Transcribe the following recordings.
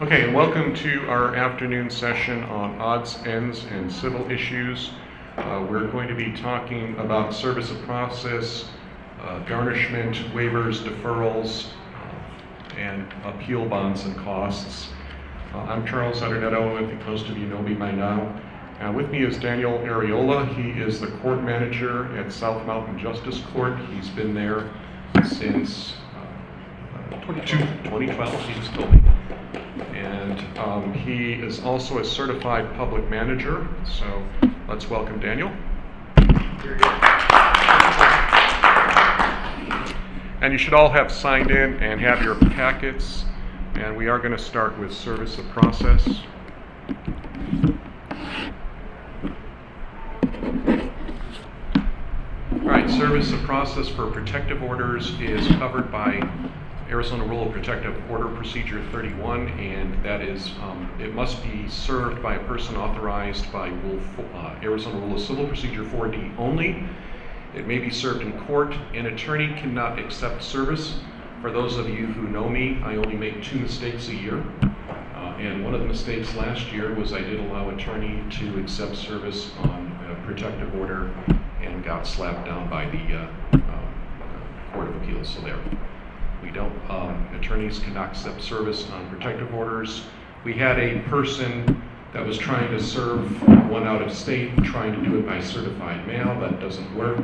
Okay, and welcome to our afternoon session on odds, ends, and civil issues. Uh, We're going to be talking about service of process, uh, garnishment, waivers, deferrals, uh, and appeal bonds and costs. Uh, I'm Charles Adornetto, I think most of you know me by now. Uh, With me is Daniel Ariola. He is the court manager at South Mountain Justice Court. He's been there since uh, 2012, he just told me. And um, he is also a certified public manager, so let's welcome Daniel. And you should all have signed in and have your packets, and we are going to start with service of process. All right, service of process for protective orders is covered by Arizona Rule of Protective Order Procedure 31, and that is, um, it must be served by a person authorized by Rule, uh, Arizona Rule of Civil Procedure 4D only. It may be served in court. An attorney cannot accept service. For those of you who know me, I only make two mistakes a year. Uh, and one of the mistakes last year was I did allow attorney to accept service on a protective order and got slapped down by the uh, uh, Court of Appeals. So there. We don't, um, attorneys cannot accept service on protective orders. We had a person that was trying to serve one out of state, trying to do it by certified mail. That doesn't work.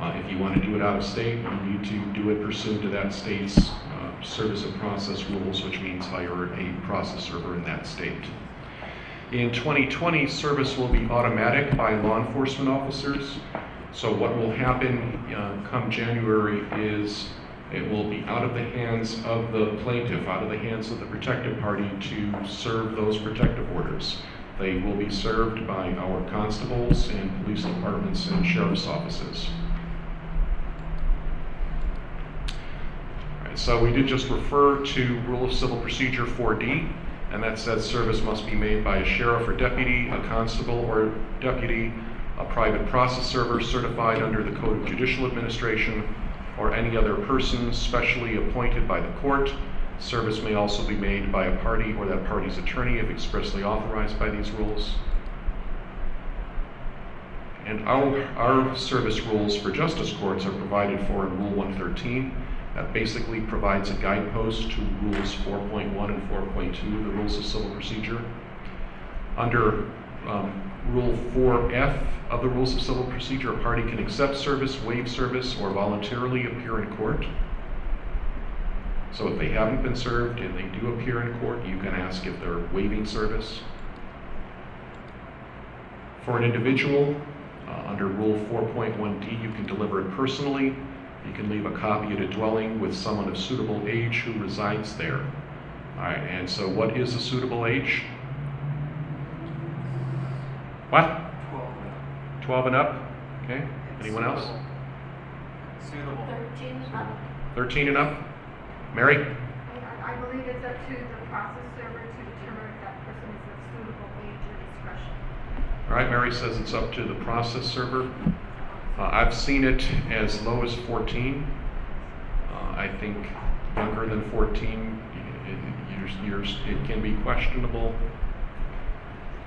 Uh, if you want to do it out of state, you need to do it pursuant to that state's uh, service and process rules, which means hire a process server in that state. In 2020, service will be automatic by law enforcement officers. So what will happen uh, come January is it will be out of the hands of the plaintiff, out of the hands of the protective party to serve those protective orders. They will be served by our constables and police departments and sheriff's offices. All right, so we did just refer to Rule of Civil Procedure 4D, and that says service must be made by a sheriff or deputy, a constable or deputy, a private process server certified under the Code of Judicial Administration, or any other person specially appointed by the court. Service may also be made by a party or that party's attorney if expressly authorized by these rules. And our, our service rules for justice courts are provided for in Rule 113. That basically provides a guidepost to Rules 4.1 and 4.2, the Rules of Civil Procedure. Under um, Rule 4F of the Rules of Civil Procedure, a party can accept service, waive service, or voluntarily appear in court. So if they haven't been served and they do appear in court, you can ask if they're waiving service. For an individual, uh, under Rule 4.1D, you can deliver it personally. You can leave a copy at a dwelling with someone of suitable age who resides there. All right, and so what is a suitable age? What? 12 and up? Okay. Anyone else? Suitable. 13 up. 13 and up? Mary? I I believe it's up to the process server to determine if that person is of suitable age or discretion. All right, Mary says it's up to the process server. Uh, I've seen it as low as 14. Uh, I think younger than 14, y- y- yours- yours- it can be questionable.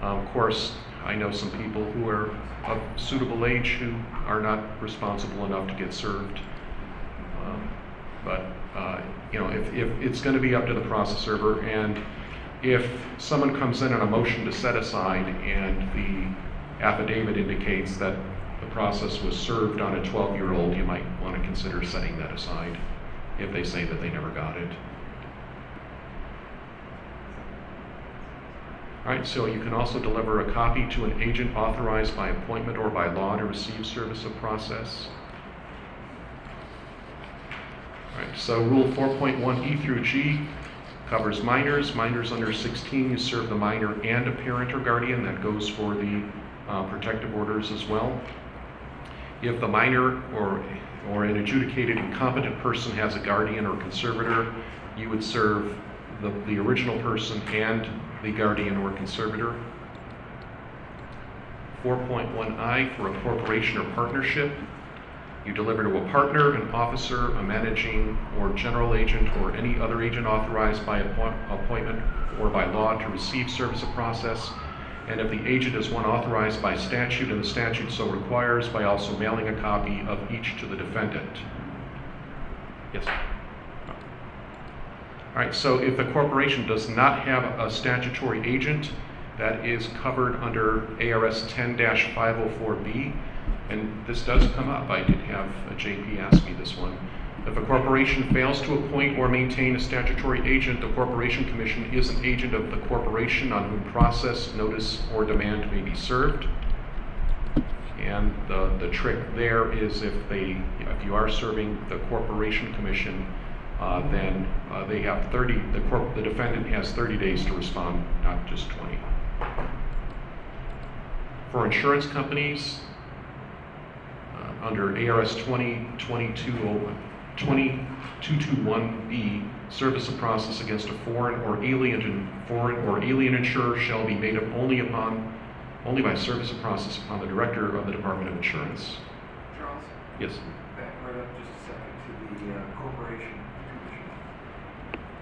Uh, Of course, I know some people who are of suitable age who are not responsible enough to get served. Um, But, uh, you know, if, if it's going to be up to the process server, and if someone comes in on a motion to set aside and the affidavit indicates that the process was served on a 12-year-old, you might want to consider setting that aside if they say that they never got it. All right, so you can also deliver a copy to an agent authorized by appointment or by law to receive service of process. All right, so Rule 4.1E through G covers minors. Minors under 16, you serve the minor and a parent or guardian. That goes for the uh, protective orders as well. If the minor or, or an adjudicated incompetent person has a guardian or conservator, you would serve the, the original person and the guardian or conservator. 4.1I for a corporation or partnership. You deliver to a partner, an officer, a managing or general agent, or any other agent authorized by appointment or by law to receive service of process. And if the agent is one authorized by statute and the statute so requires, by also mailing a copy of each to the defendant. Yes? So if the corporation does not have a statutory agent, that is covered under ARS 10-504B, and this does come up. I did have JP ask me this one. If a corporation fails to appoint or maintain a statutory agent, the Corporation Commission is an agent of the corporation on whom process, notice, or demand may be served. And the, the trick there is if they, if you are serving the Corporation Commission, uh, then uh, they have 30, the corp, the defendant has 30 days to respond, not just 20. For insurance companies, uh, under ARS 202221B, service of process against a foreign or alien, foreign or alien insurer shall be made up only upon, only by service of process upon the director of the Department of Insurance. Charles, Yes,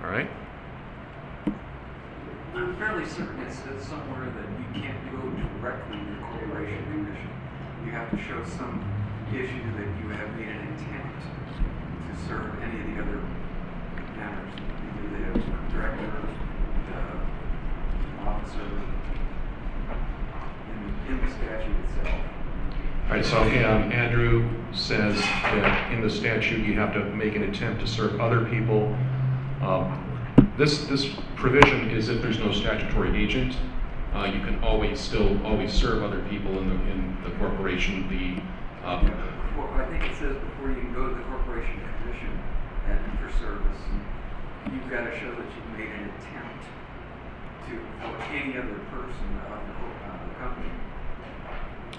all right? I'm fairly certain it says somewhere that you can't go directly to the Corporation Commission. You have to show some issue that you have made an intent to serve any of the other matters, either the director, the officer, in, in the statute itself. All right, so um, Andrew says that in the statute, you have to make an attempt to serve other people. Um, This, this provision is if there's no statutory agent, uh, you can always, still always serve other people in the, in the corporation. The, uh, but before, I think it says before you can go to the corporation commission and for service, you've got to show that you've made an attempt to, for any other person of the, uh, the company.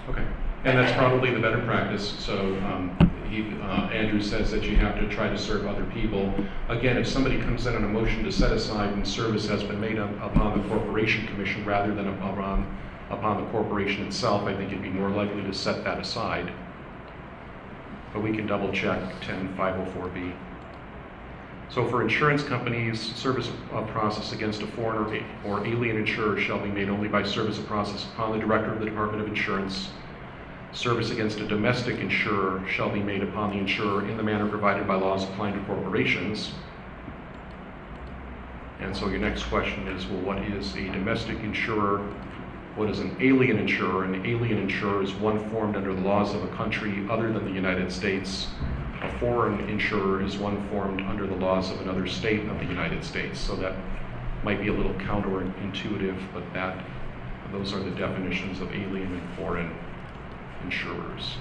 Okay, and that's probably the better practice, so um, he, uh, Andrew says that you have to try to serve other people. Again, if somebody comes in on a motion to set aside and service has been made up- upon the corporation commission rather than upon, upon the corporation itself, I think you'd be more likely to set that aside. But we can double check 10504B. So for insurance companies, service of process against a foreign or or alien insurer shall be made only by service of process upon the director of the Department of Insurance. Service against a domestic insurer shall be made upon the insurer in the manner provided by laws applying to corporations. And so your next question is, well, what is a domestic insurer? What is an alien insurer? An alien insurer is one formed under the laws of a country other than the United States. A foreign insurer is one formed under the laws of another state of the United States. So that might be a little counterintuitive, but that, those are the definitions of alien and foreign insurers.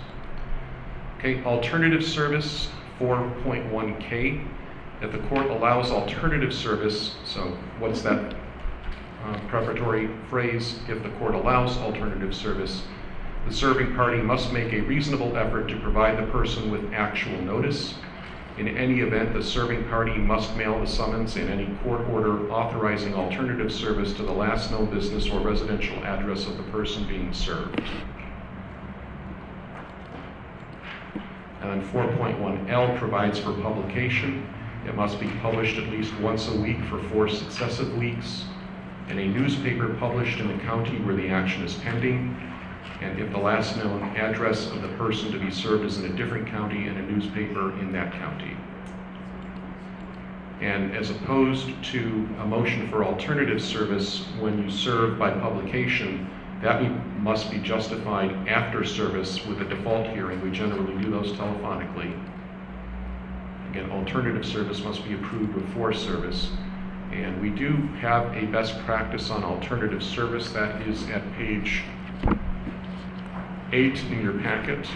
Okay, alternative service, 4.1K. If the court allows alternative service, so what's that uh, preparatory phrase? If the court allows alternative service, the serving party must make a reasonable effort to provide the person with actual notice. In any event, the serving party must mail the summons and any court order authorizing alternative service to the last known business or residential address of the person being served. And then 4.1L provides for publication. It must be published at least once a week for four successive weeks in a newspaper published in the county where the action is pending. And if the last known address of the person to be served is in a different county, in a newspaper in that county. And as opposed to a motion for alternative service, when you serve by publication, that must be justified after service with a default hearing. We generally do those telephonically. Again, alternative service must be approved before service. And we do have a best practice on alternative service. That is at page eight in your packet.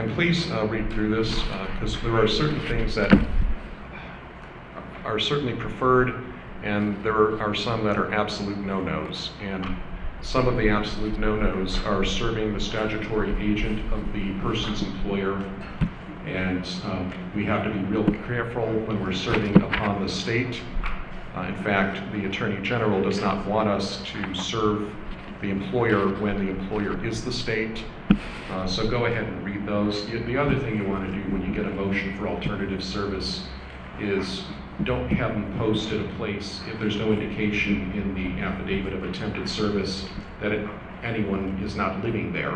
And please uh, read through this, because there are certain things that are certainly preferred, and there are some that are absolute no-nos. And some of the absolute no-nos are serving the statutory agent of the person's employer, And um, we have to be real careful when we're serving upon the state. Uh, In fact, the Attorney General does not want us to serve the employer when the employer is the state. Uh, So go ahead and read those. The the other thing you want to do when you get a motion for alternative service is don't have them post at a place if there's no indication in the affidavit of attempted service that it- anyone is not living there.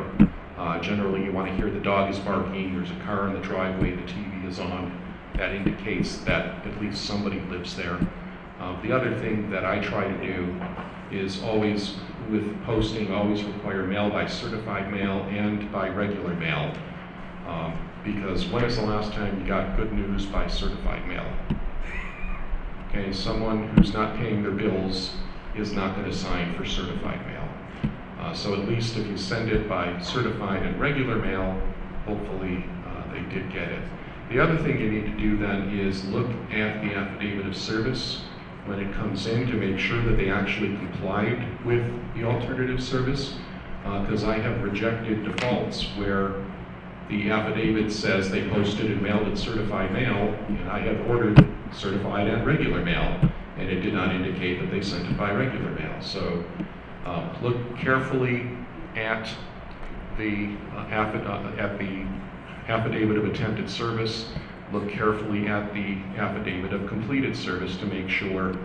Uh, Generally, you want to hear the dog is barking, there's a car in the driveway, the TV is on. That indicates that at least somebody lives there. Uh, The other thing that I try to do is always, with posting, always require mail by certified mail and by regular mail. Um, Because when is the last time you got good news by certified mail? Okay, someone who's not paying their bills is not going to sign for certified mail. Uh, So at least if you send it by certified and regular mail, hopefully uh, they did get it. The other thing you need to do then is look at the affidavit of service when it comes in to make sure that they actually complied with the alternative service. Because I have rejected defaults where the affidavit says they posted and mailed it certified mail, and I have ordered certified and regular mail, and it did not indicate that they sent it by regular mail. So uh, look carefully at the uh, affi- uh, at the affidavit of attempted service. Look carefully at the affidavit of completed service to make sure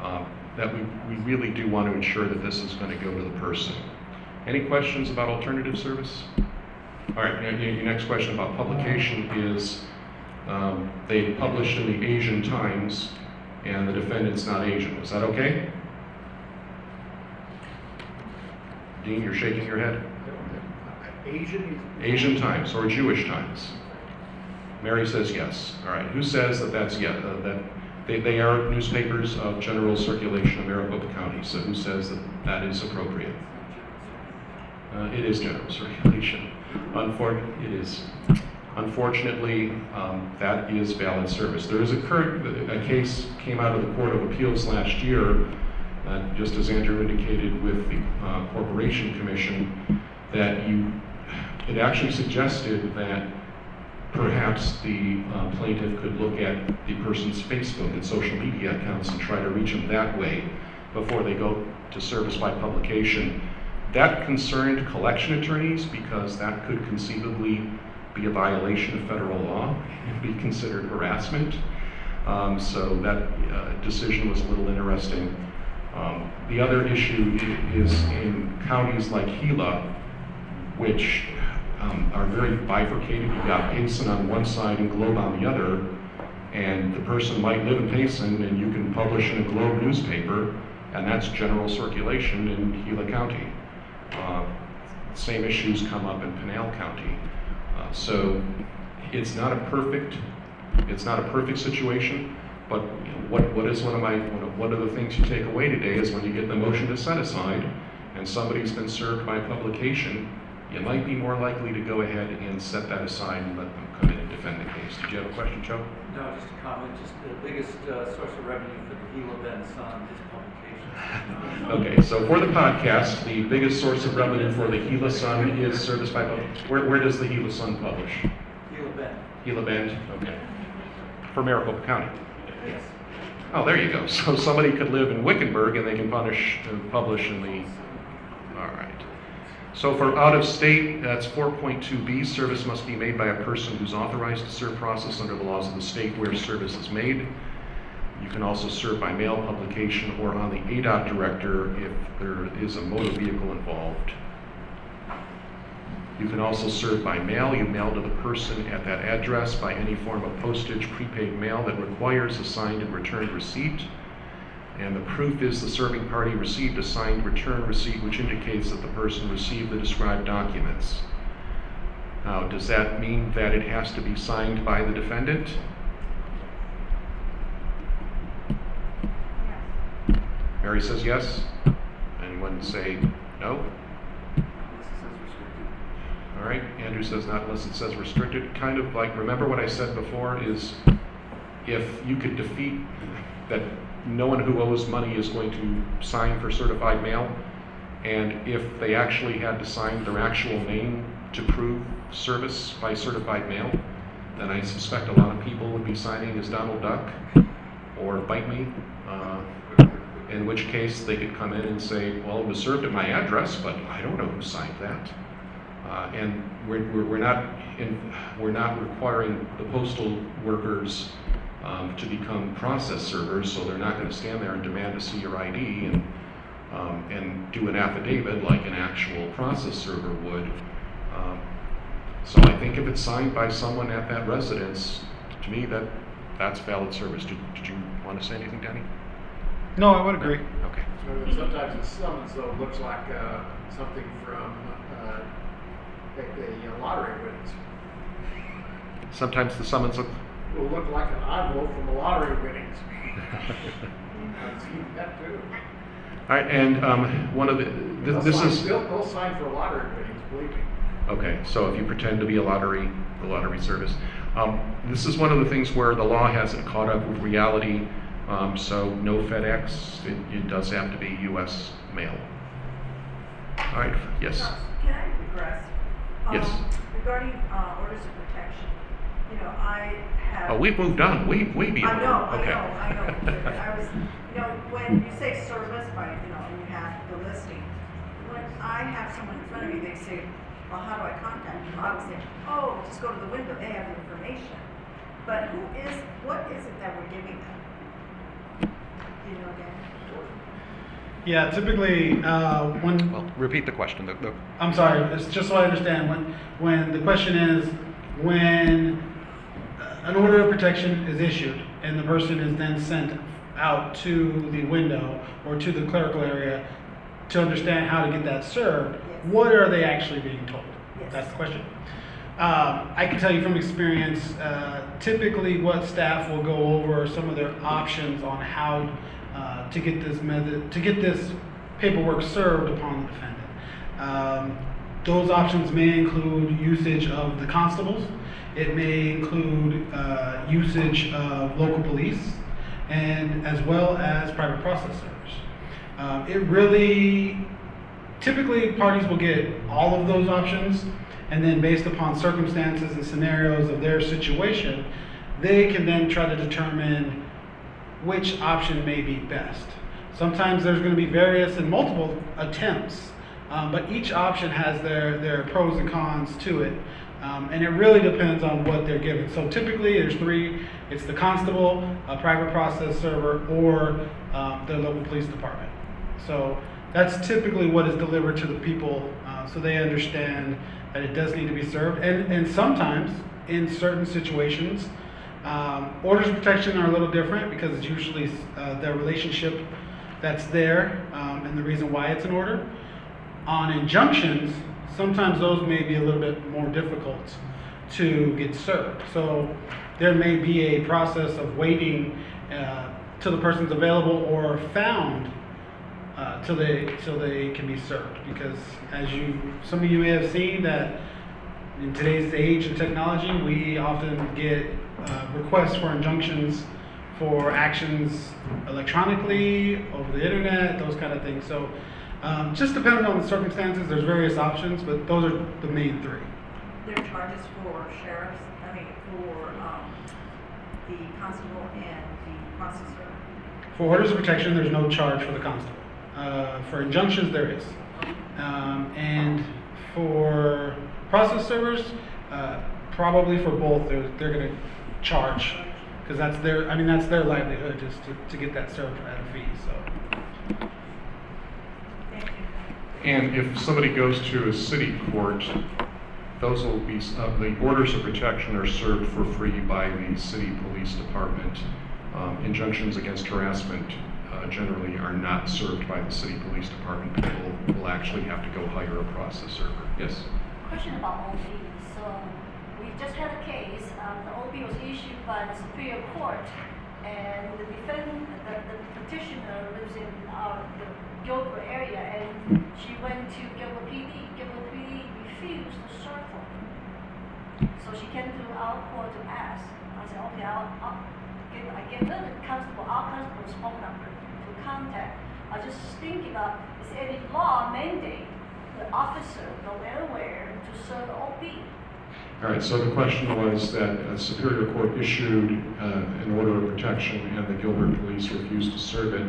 uh, that we, we really do want to ensure that this is going to go to the person. Any questions about alternative service? All right, your, your next question about publication is, um, they published in the Asian Times, and the defendant's not Asian. Is that okay? Dean, you're shaking your head? Asian? Asian Times or Jewish Times? Mary says yes. All right, who says that that's yes, uh, that they, they are newspapers of general circulation in Maricopa County, so who says that that is appropriate? Uh, it is general circulation. Unfor- it is. Unfortunately, um, that is valid service. There is a current, a case came out of the Court of Appeals last year, uh, just as Andrew indicated with the uh, Corporation Commission, that you, it actually suggested that perhaps the uh, plaintiff could look at the person's Facebook and social media accounts and try to reach them that way before they go to service by publication. That concerned collection attorneys because that could conceivably be a violation of federal law and be considered harassment. Um, so that uh, decision was a little interesting. Um, the other issue is in counties like Gila, which um, are very bifurcated. You've got Payson on one side and Globe on the other, and the person might live in Payson and you can publish in a Globe newspaper, and that's general circulation in Gila County. Uh, Same issues come up in Pinal County. Uh, So it's not a perfect, it's not a perfect situation, but you know, what, what is one of my, one of- one of the things you take away today is when you get the motion to set aside, and somebody's been served by publication, you might be more likely to go ahead and set that aside and let them come in and defend the case. Did you have a question, Joe? No, just a comment, just the biggest uh, source of revenue for the Gila Bend Sun is publication. Okay, so for the podcast, the biggest source of revenue for the Gila Sun is service by, pub- where, where does the Gila Sun publish? Gila Bend, Gila Bend, okay. For Maricopa County. yes. Oh, there you go. So somebody could live in Wickenburg and they can punish, uh, publish in the, all right. So for out of state, that's 4.2B, service must be made by a person who's authorized to serve process under the laws of the state where service is made. You can also serve by mail publication or on the ADOT director if there is a motor vehicle involved. You can also serve by mail. You mail to the person at that address by any form of postage, prepaid mail that requires a signed and returned receipt. And the proof is the serving party received a signed return receipt which indicates that the person received the described documents. Now, does that mean that it has to be signed by the defendant? Yes. Mary says yes. Anyone say no? Unless it says restricted. All right, Andrew says not unless it says restricted. Kind of like, remember what I said before is if you could defeat that no one who owes money is going to sign for certified mail, and if they actually had to sign their actual name to prove service by certified mail, then I suspect a lot of people would be signing as Donald Duck or Bite Me. uh, In which case, they could come in and say, well, it was served at my address, but I don't know who signed that. Uh, And we're, we're not, in- we're not requiring the postal workers um, to become process servers, so they're not going to stand there and demand to see your ID and, um, and do an affidavit like an actual process server would. Um, So I think if it's signed by someone at that residence, to me, that, that's valid service. Did, did you want to say anything, Danny? No, I would agree. Okay. Sometimes the summons though looks like uh, something from uh, the the lottery winnings. Sometimes the summons look, Will look like an envelope from the lottery winnings. I've seen that too. all right, and um, one of the, They'll this sign- is, They'll, they'll sign for lottery winnings, believe me. okay, so if you pretend to be a lottery, the lottery service. Um, This is one of the things where the law hasn't caught up with reality, um, so no FedEx, it, it does have to be US mail. All right, yes, Can I regress? Yes. Um, Regarding uh, orders of protection, you know, I have. oh, we've moved on, way, way I beyond. know, I Okay. know, I know. I was, you know, when you say service by, you know, and you have the listing, when I have someone in front of me, they say, well, how do I contact you? I would say, oh, just go to the window, they have the information. But who is, what is it that we're giving them? You know, Dan? Yeah, typically, uh, when, Well, repeat the question. The- the- I'm sorry, it's just so I understand, when, when the question is, when an order of protection is issued and the person is then sent out to the window or to the clerical area to understand how to get that served, Yes. what are they actually being told? Yes. That's the question. Um, I can tell you from experience, uh, typically what staff will go over some of their options on how uh, to get this method, to get this paperwork served upon the defendant. Um, those options may include usage of the constables. It may include uh, usage of local police, and as well as private process servers. Um, it really typically parties will get all of those options and then based upon circumstances and scenarios of their situation they can then try to determine which option may be best sometimes there's going to be various and multiple attempts um, but each option has their, their pros and cons to it um, and it really depends on what they're given so typically there's three it's the constable a private process server or um, the local police department so that's typically what is delivered to the people uh, so they understand that it does need to be served. And, and sometimes, in certain situations, um, orders of protection are a little different because it's usually uh, their relationship that's there um, and the reason why it's an order. On injunctions, sometimes those may be a little bit more difficult to get served. So there may be a process of waiting uh, till the person's available or found uh, till they till they can be served. Because as you some of you may have seen that in today's age of technology, we often get uh, requests for injunctions for actions electronically over the internet, those kind of things. So um, just depending on the circumstances, there's various options, but those are the main three. There are charges for sheriffs, I mean, for, um, the constable and the processor. For orders of protection, there's no charge for the constable. Uh, for injunctions, there is. Um, and for process servers, uh, probably for both, they're, they're going to charge because that's their, I mean, that's their livelihood just to, to get that served at a fee. So, Thank you. And if somebody goes to a city court, those will be, uh, the orders of protection are served for free by the city police department. Um, Injunctions against harassment uh, generally are not served by the city police department. People will actually have to go hire a process server. Yes? Question about OP. So we just had a case, um, the OP was issued by the Superior Court, and the defendant, the, the petitioner lives in our, the Gilbert area, and she went to Gilbert PD. Gilbert PD refused to serve her. So she came to our court to ask. I said, okay, I'll, I'll give, I gave her the constable, our constable's phone number to contact. I just thinking about, is there any law mandate the officer go anywhere to serve OP? All right, so the question was that a Superior Court issued uh, an order of protection and the Gilbert Police refused to serve it,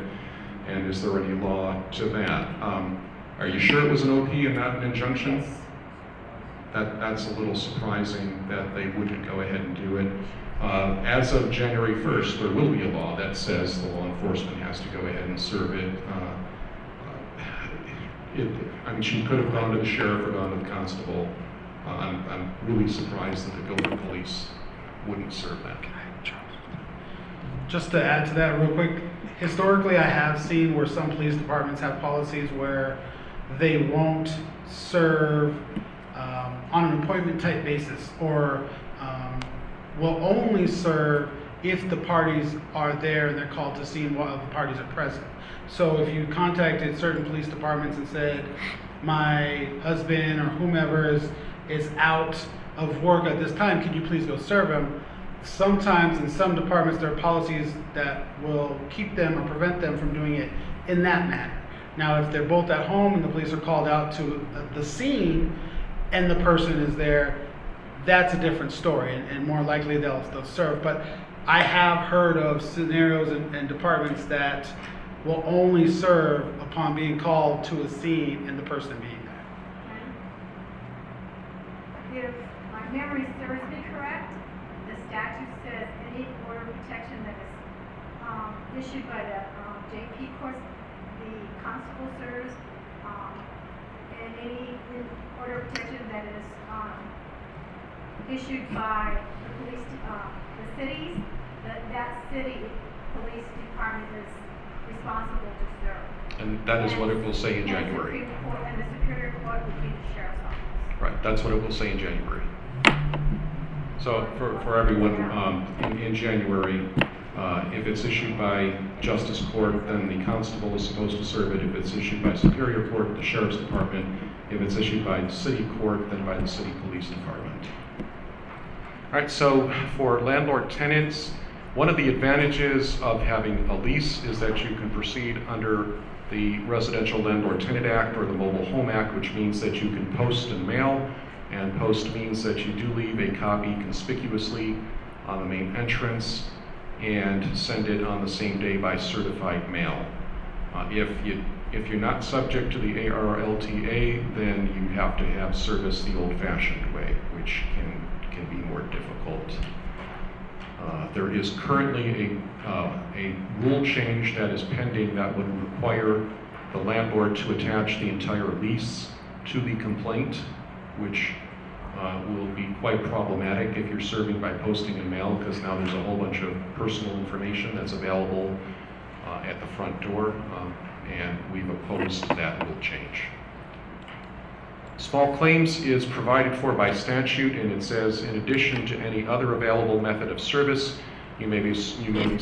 and is there any law to that? Um, Are you sure it was an OP and not an injunction? Yes. That, that's a little surprising that they wouldn't go ahead and do it. Uh, As of January 1st, there will be a law that says the law enforcement has to go ahead and serve it. Uh, it- I mean, she could have gone to the sheriff or gone to the constable. Uh, I'm, I'm really surprised that the Gilbert Police wouldn't serve that. Just to add to that real quick, historically, I have seen where some police departments have policies where they won't serve um, on an appointment type basis or um, will only serve if the parties are there and they're called to scene while the parties are present. So if you contacted certain police departments and said, my husband or whomever is, is out of work at this time, can you please go serve him? Sometimes in some departments, there are policies that will keep them or prevent them from doing it in that manner. Now, if they're both at home and the police are called out to uh, the scene and the person is there, that's a different story and, and more likely they'll, they'll serve. But I have heard of scenarios and, and departments that will only serve upon being called to a scene and the person being there. If my memory serves statute says any order of protection that is, um, issued by the, um, JP courts, the constable serves, um, and any order of protection that is, um, issued by the police, uh, the cities, that, that city police department is responsible to serve. And that is what it will say in January. Court- And the Superior Court would be the sheriff's office. Right, that's what it will say in January. So for, for everyone, um, in, in January, uh, if it's issued by Justice Court, then the constable is supposed to serve it. If it's issued by Superior Court, the Sheriff's Department. If it's issued by City Court, then by the City Police Department. All right, so for landlord tenants, one of the advantages of having a lease is that you can proceed under the Residential Landlord Tenant Act or the Mobile Home Act, which means that you can post and mail. And post means that you do leave a copy conspicuously on the main entrance and send it on the same day by certified mail. Uh, if you if you're not subject to the ARLTA, then you have to have service the old-fashioned way, which can can be more difficult. Uh, There is currently a, uh, a rule change that is pending that would require the landlord to attach the entire lease to the complaint, which uh, will be quite problematic if you're serving by posting and mail, because now there's a whole bunch of personal information that's available uh, at the front door, um, and we've opposed that rule change. Small claims is provided for by statute, and it says, in addition to any other available method of service, you may be, you may,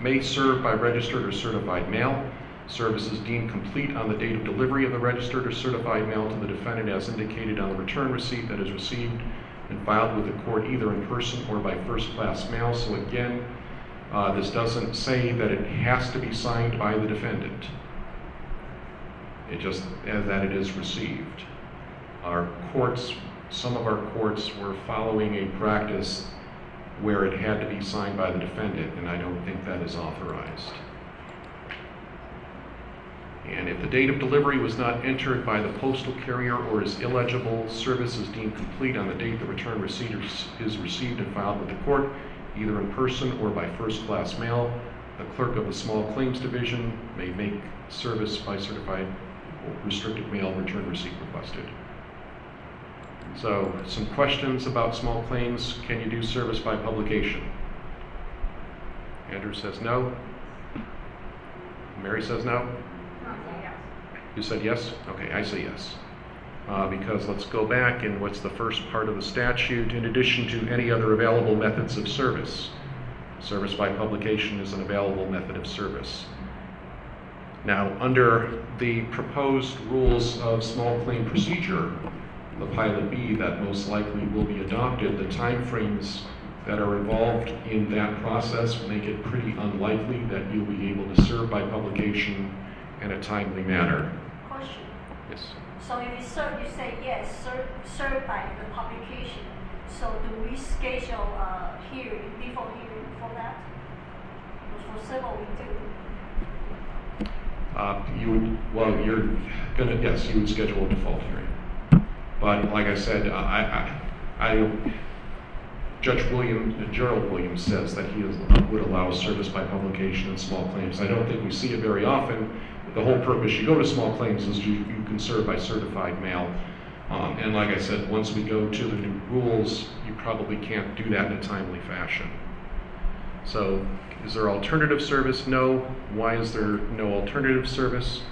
may serve by registered or certified mail. Service is deemed complete on the date of delivery of the registered or certified mail to the defendant as indicated on the return receipt that is received and filed with the court either in person or by first-class mail. So again, uh, this doesn't say that it has to be signed by the defendant. It just, uh, that it is received. Our courts, some of our courts were following a practice where it had to be signed by the defendant, and I don't think that is authorized. And if the date of delivery was not entered by the postal carrier or is illegible, service is deemed complete on the date the return receipt is- received and filed with the court, either in person or by first-class mail. The clerk of the Small Claims Division may make service by certified or restricted mail return receipt requested. So, some questions about small claims. Can you do service by publication? Andrew says no. Mary says no. You said yes? Okay, I say yes. Uh, because let's go back and what's the first part of the statute? In addition to any other available methods of service. Service by publication is an available method of service. Now, under the proposed rules of small claim procedure, the pilot B that most likely will be adopted, the timeframes that are involved in that process make it pretty unlikely that you'll be able to serve by publication in a timely manner. So if you serve, you say yes, serve, by the publication, So do we schedule a hearing, before hearing for that? Because for civil, we do. Uh, You would, well, you're gonna, yes, you would schedule a default hearing. But like I said, uh, I, I, I, Judge William, Gerald Williams says that he is- would allow service by publication in small claims. I don't think we see it very often. The whole purpose, you go to small claims is you, you can serve by certified mail. Um, and like I said, once we go to the new rules, you probably can't do that in a timely fashion. So, is there alternative service? No. Why is there no alternative service?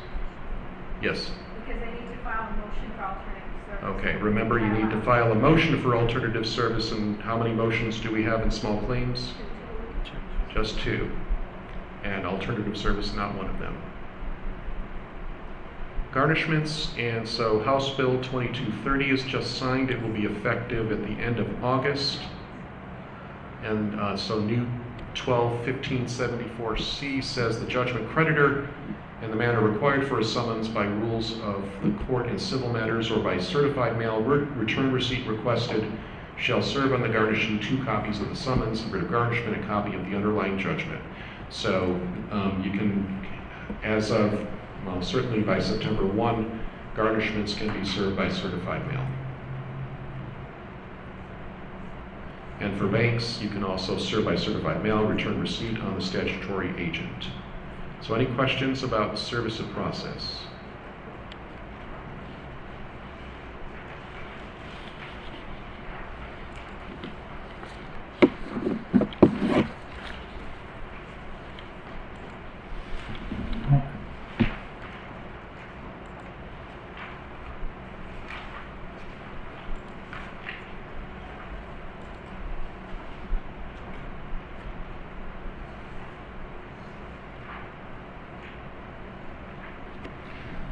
Yes. Because they need to file a motion for alternative service. Okay, remember, you need to file a motion for alternative service, and how many motions do we have in small claims? Just two. And alternative service, not one of them. Garnishments, and so House Bill 2230 is just signed. It will be effective at the end of August. And uh, so new 121574C says the judgment creditor in the manner required for a summons by rules of the court in civil matters or by certified mail re- return receipt requested shall serve on the garnishee two copies of the summons, writ of garnishment, and a copy of the underlying judgment. So um, you can, as of, well, certainly by September 1, garnishments can be served by certified mail. And for banks, you can also serve by certified mail, return receipt on the statutory agent. So any questions about service of process?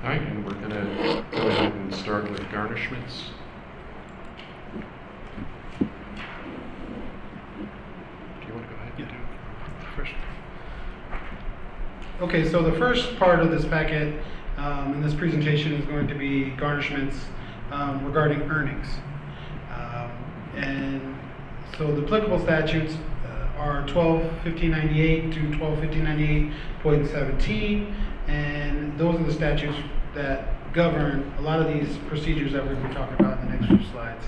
All right, and we're gonna go ahead and start with garnishments. Do you want to go ahead and do the first? Okay, so the first of this packet um, this presentation is going to be garnishments um, regarding earnings. Um, and so the applicable statutes uh, are 121598 to 121598.17, and those are the statutes that govern a lot of these procedures that we're going to be talking about in the next few slides.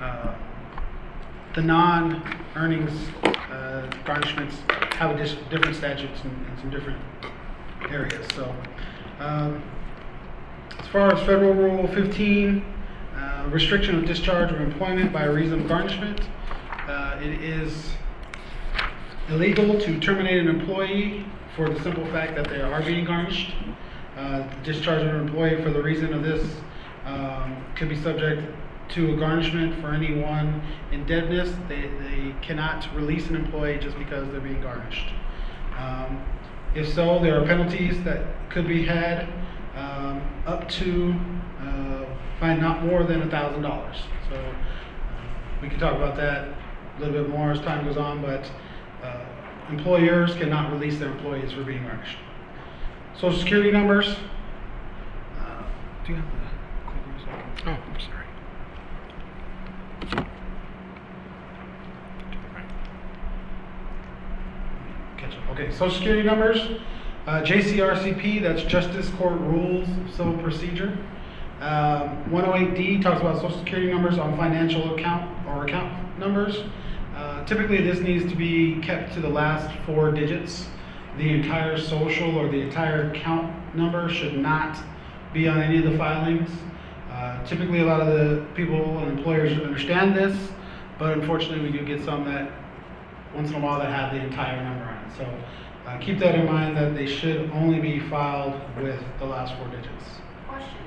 Uh, the non-earnings uh, garnishments have a different statutes and, in some different areas. So, um, as far as Federal Rule 15, uh, restriction of discharge of employment by reason of garnishment, uh, it is illegal to terminate an employee for the simple fact that they are being garnished. Uh, discharge of an employee for the reason of this um, could be subject to a garnishment for any one indebtedness. They, they cannot release an employee just because they're being garnished. Um, if so, there are penalties that could be had um, up to uh, fine not more than a thousand dollars. So uh, we can talk about that a little bit more as time goes on, but uh, employers cannot release their employees for being garnished. Social security numbers. Uh, do you have the Oh, I'm sorry. Up. Okay, social security numbers, uh, JCRCP, that's Justice Court Rules of Civil Procedure. Um, 108D talks about social security numbers on financial account or account numbers. Uh, typically, this needs to be kept to the last four digits. The entire social or the entire account number should not be on any of the filings. Uh, typically, a lot of the people and employers understand this, but unfortunately, we do get some that once in a while that have the entire number on it. So uh, keep that in mind that they should only be filed with the last four digits. Question.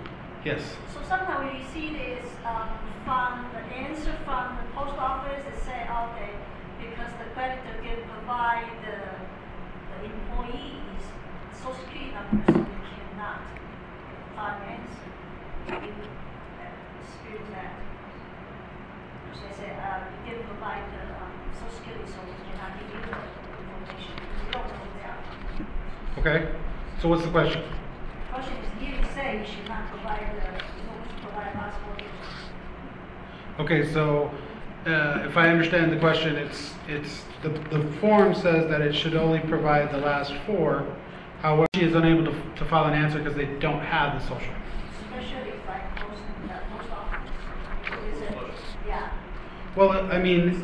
Yes. So sometimes we see this um, from the answer from the post office, it say, okay, because the creditor can provide the, the employees social security number, so we cannot find answer. We uh, dispute that. So they say, uh, you can provide the um, social security, so we cannot give you the information, because we don't know they are. Okay. So what's the question? Question is, here you say you should not provide the, you don't provide last. Okay, so uh, if I understand the question, it's, it's, the, the form says that it should only provide the last four. However, she is unable to, to file an answer because they don't have the social. Especially like post, uh, post office. Is it, yeah. Well, I mean,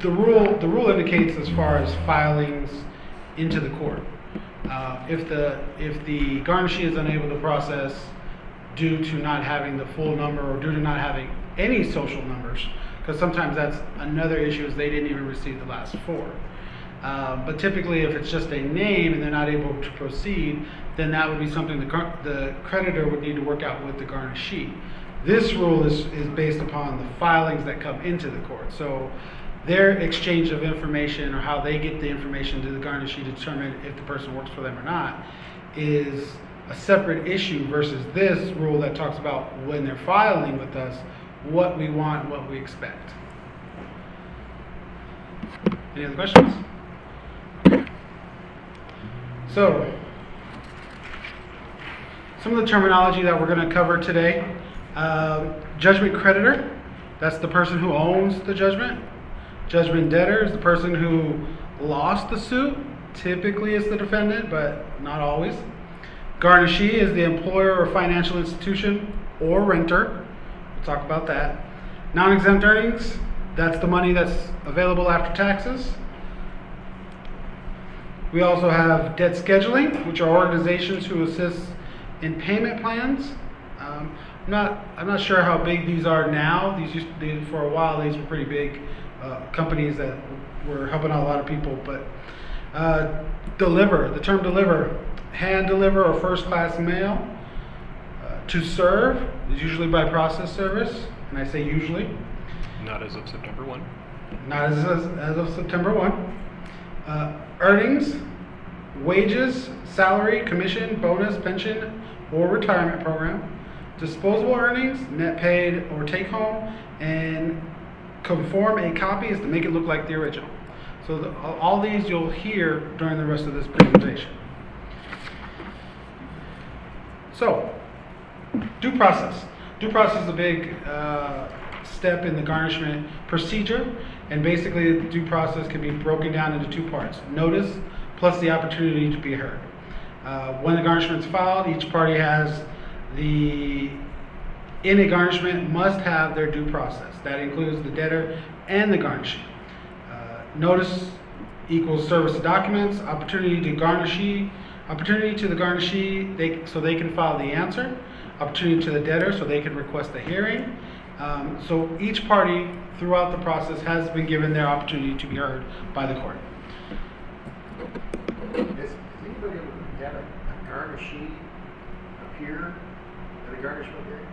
the rule, the rule indicates as far as filings into the court. Uh, if the, if the garnishee is unable to process due to not having the full number or due to not having any social numbers, because sometimes that's another issue is they didn't even receive the last four. Uh, but typically, if it's just a name and they're not able to proceed, then that would be something the, the creditor would need to work out with the garnishee. This rule is, is based upon the filings that come into the court. So their exchange of information or how they get the information to the garnishee to determine if the person works for them or not is a separate issue versus this rule that talks about when they're filing with us, what we want, what we expect. Any other questions? So, some of the terminology that we're going to cover today um, judgment creditor, that's the person who owns the judgment. Judgment debtor is the person who lost the suit, typically is the defendant, but not always. Garnishee is the employer or financial institution or renter. We'll talk about that. Non exempt earnings, that's the money that's available after taxes. We also have debt scheduling, which are organizations who assist in payment plans. I'm not, I'm not sure how big these are now. These used to for a while, these were pretty big uh, companies that were helping out a lot of people. But uh, deliver, the term deliver, hand deliver or first class mail. Uh, to serve is usually by process service, and I say usually, Not as of September 1. not as, as, as of September 1. Uh, earnings, wages, salary, commission, bonus, pension, or retirement program. Disposable earnings, net paid or take home, and conform a copy is to make it look like the original. So the, all these you'll hear during the rest of this presentation. So, due process. Due process is a big uh, step in the garnishment procedure, and basically, the due process can be broken down into two parts notice plus the opportunity to be heard. Uh, when the garnishment is filed, each party has the in a garnishment must have their due process. That includes the debtor and the garnishee. Uh, notice equals service of documents, opportunity to garnishee, opportunity to the garnishee they, so they can file the answer, opportunity to the debtor so they can request a hearing. Um, so each party throughout the process has been given their opportunity to be heard by the court. Has anybody ever a garnishee appear a garnishment hearing?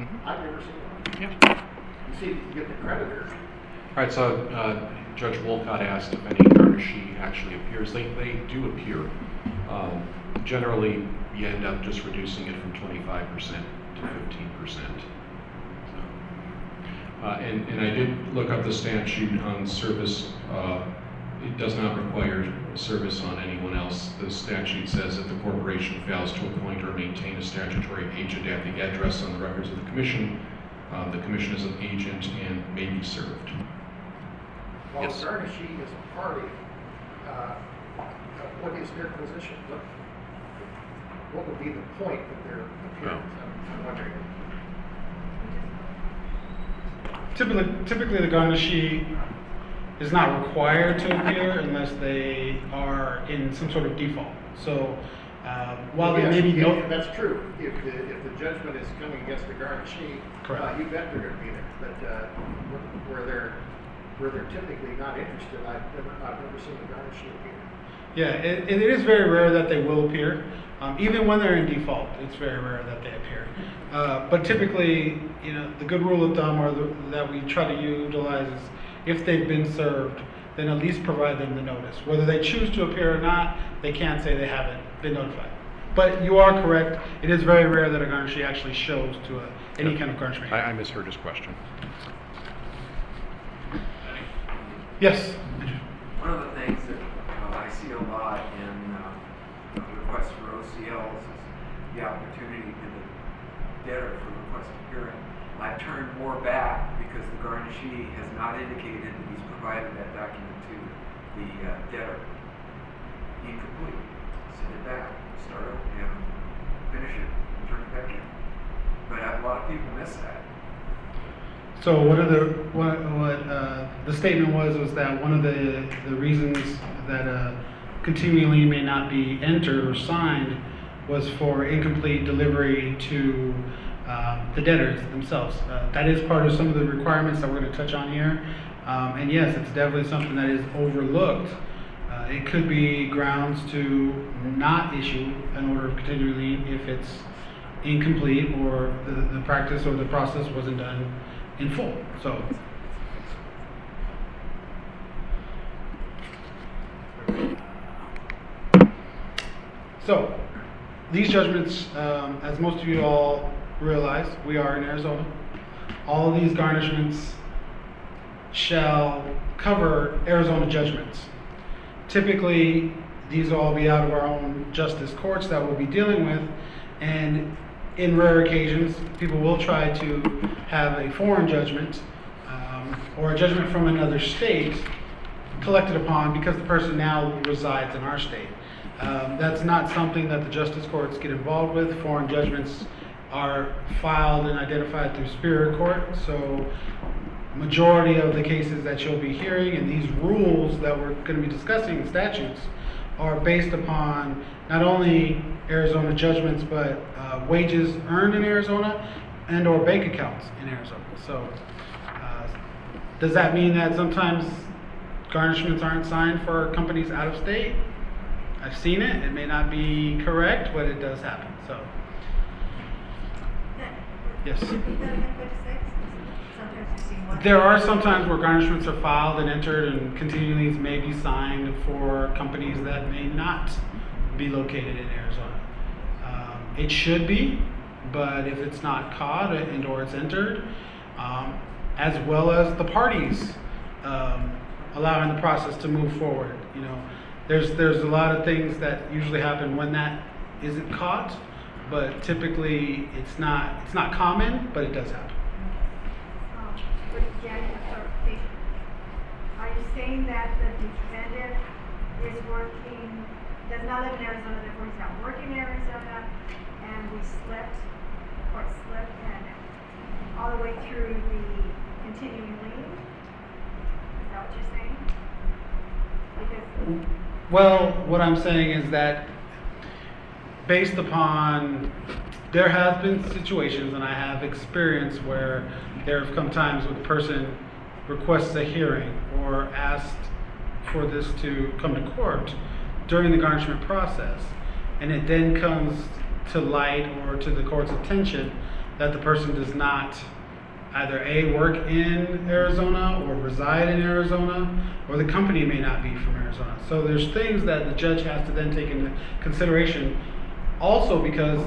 Mhm. I've never seen one. Yeah. You see, you get the creditor, All right, so uh, Judge Wolcott asked if any garnishee actually appears. They, they do appear. Um, Generally, you end up just reducing it from 25% to 15%. So, uh, And, and I did look up the statute on service. uh, It does not require service on anyone else. The statute says if the corporation fails to appoint or maintain a statutory agent at the address on the records of the commission, uh, the commission is an agent and may be served. while Yes. garnishee is a party, uh, uh, what is their position? What, what would be the point of their appearance? I'm- I'm wondering. Typically, typically the garnishee is not required to appear unless they are in some sort of default. So uh, while they may be yeah, no, That's true. If the, if the judgment is coming against the garnishee, Correct. uh, you bet they're gonna be there. But, uh, where- where they're, where they're typically not interested, I've never, I've never seen the garnishee appear. yeah, it, it is very rare that they will appear. Um, even when they're in default, it's very rare that they appear. Uh, but typically, you know, the good rule of thumb or the, that we try to utilize is if they've been served, then at least provide them the notice. Whether they choose to appear or not, they can't say they haven't been notified. But you are correct. It is very rare that a garnishee actually shows to a, any kind of garnishment. I, I misheard his question. Yes. One of the things that uh, I see a lot in uh, requests for OCLs is the opportunity to the debtor for request of hearing. I turned more back because the garnishee has not indicated that he's provided that document to the uh, debtor. Incomplete. Send it back, start over, finish it, And turn it back in. But a lot of people miss that. So what are the what what uh, the statement was was that one of the the reasons that uh, continuing may not be entered or signed was for incomplete delivery to um, the debtors themselves. Uh, that is part of some of the requirements that we're going to touch on here. Um, and yes, it's definitely something that is overlooked. Uh, it could be grounds to not issue an order of continuing lien if it's incomplete or the, the practice or the process wasn't done in full. So, so these judgments, um, as most of you all realize, we are in Arizona. All of these garnishments shall cover Arizona judgments. Typically, these will all be out of our own justice courts that we'll be dealing with, and in rare occasions, people will try to have a foreign judgment um, or a judgment from another state collected upon because the person now resides in our state. Um, that's not something that the justice courts get involved with. Foreign judgments are filed and identified through Superior Court, so majority of the cases that you'll be hearing and these rules that we're going to be discussing the statutes are based upon not only Arizona judgments but uh, wages earned in Arizona and or bank accounts in Arizona. So uh, does that mean that sometimes garnishments aren't signed for companies out of state? I've seen it. It may not be correct, but it does happen. So yes. Repeat that again, what you say? Sometimes you see one. There are some times where garnishments are filed and entered and continuing liens may be signed for companies that may not be located in Arizona. Um, it should be, but if it's not caught and or it's entered, um, as well as the parties um, allowing the process to move forward. You know, there's there's a lot of things that usually happen when that isn't caught, but typically it's not it's not common, but it does happen. Um, For Janet, a clarification. Are you saying that the defendant is working, does not live in Arizona, therefore he's not working in Arizona, and we slipped, the court slipped, and all the way through the continuing lien? Is that what you're saying? Because Well, what I'm saying is that based upon there have been situations and I have experience where there have come times when the person requests a hearing or asked for this to come to court during the garnishment process and it then comes to light or to the court's attention that the person does not either A, work in Arizona or reside in Arizona, or the company may not be from Arizona. So there's things that the judge has to then take into consideration. Also, because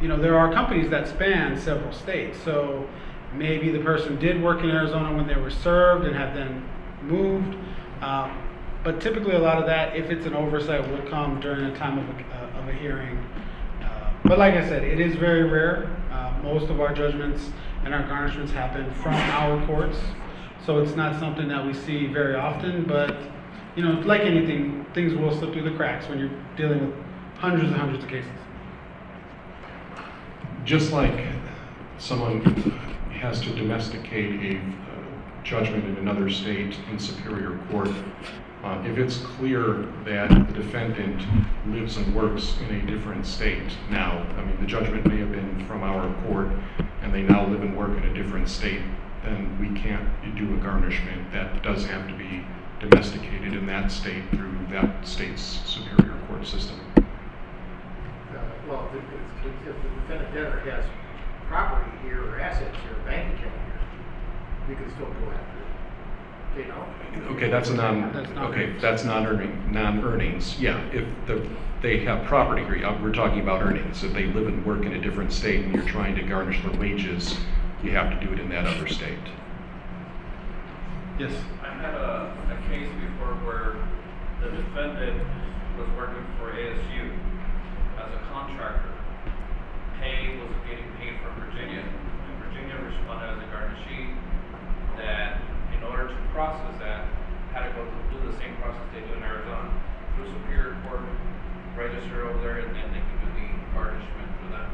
you know there are companies that span several states, so maybe the person did work in Arizona when they were served and have then moved. Um, but typically, a lot of that, if it's an oversight, will come during the time of a, uh, of a hearing. Uh, but like I said, it is very rare. Uh, most of our judgments and our garnishments happen from our courts, so it's not something that we see very often. But you know, like anything, things will slip through the cracks when you're dealing with hundreds and hundreds of cases. Just like someone has to domesticate a uh, judgment in another state in superior court, uh, if it's clear that the defendant lives and works in a different state now, I mean, the judgment may have been from our court and they now live and work in a different state, then we can't do a garnishment. That does have to be domesticated in that state through that state's superior court system. Well, if, if if the defendant debtor has property here or assets here, bank account here, you can still go after it. You know? Okay, that's a non, That's not okay, earnings. that's non-earning, non-earnings, yeah, if the, they have property here, we're talking about earnings, if they live and work in a different state and you're trying to garnish their wages, you have to do it in that other state. Yes. I had a, a case before where the defendant was working for ASU as a contractor. Pay was getting paid from Virginia, and Virginia responded as a garnishee that in order to process that, had to go through do the same process they do in Arizona through Superior Court, register over there, and then they can do the garnishment for that.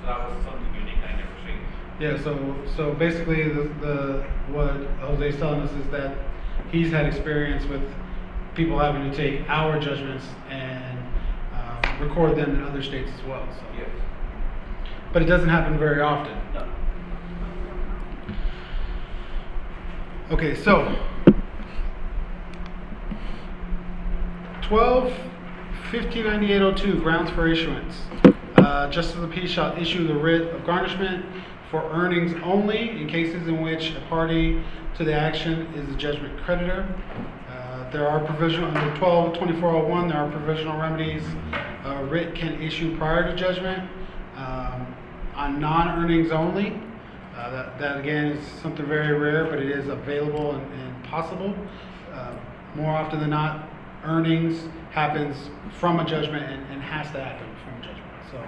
So that was something unique I never seen. Yeah, so so basically, the, the what Jose's telling us is that he's had experience with people having to take our judgments and record them in other states as well, so. Yes. But it doesn't happen very often. No. Okay, so twelve fifteen ninety eight oh two grounds for issuance. Uh, Justice of the Peace shall issue the writ of garnishment for earnings only in cases in which a party to the action is a judgment creditor. Uh, there are provisional under twelve twenty four oh one. There are provisional remedies. A writ can issue prior to judgment um, on non earnings only. Uh, that, that again is something very rare, but it is available and, and possible. Uh, more often than not, earnings happens from a judgment and, and has to happen from a judgment. So,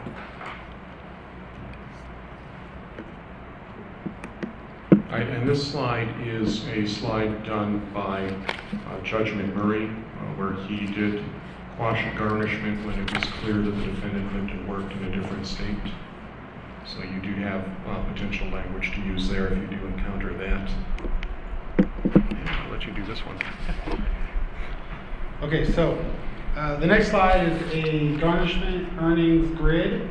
and this slide is a slide done by uh, Judge McMurray, uh, where he did quash garnishment when it was clear that the defendant lived and worked in a different state. So you do have uh, potential language to use there if you do encounter that. And I'll let you do this one. okay, so uh, the next slide is a garnishment earnings grid,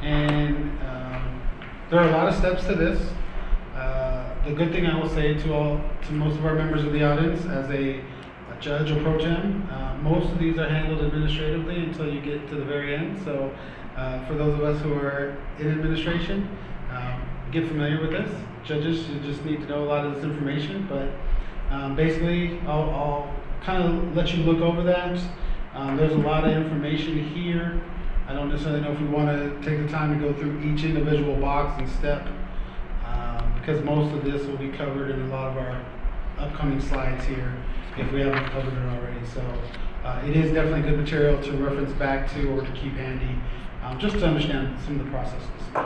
and um, there are a lot of steps to this. Uh, the good thing I will say to all, to most of our members of the audience, as a, judge or pro tem, uh, most of these are handled administratively until you get to the very end. So, uh, for those of us who are in administration, um, get familiar with this. Judges, you just need to know a lot of this information, but um, basically, I'll, I'll kind of let you look over that. Um, there's a lot of information here. I don't necessarily know if we want to take the time to go through each individual box and step um, because most of this will be covered in a lot of our upcoming slides here if we haven't covered it already. So uh, it is definitely good material to reference back to or to keep handy um, just to understand some of the processes. To,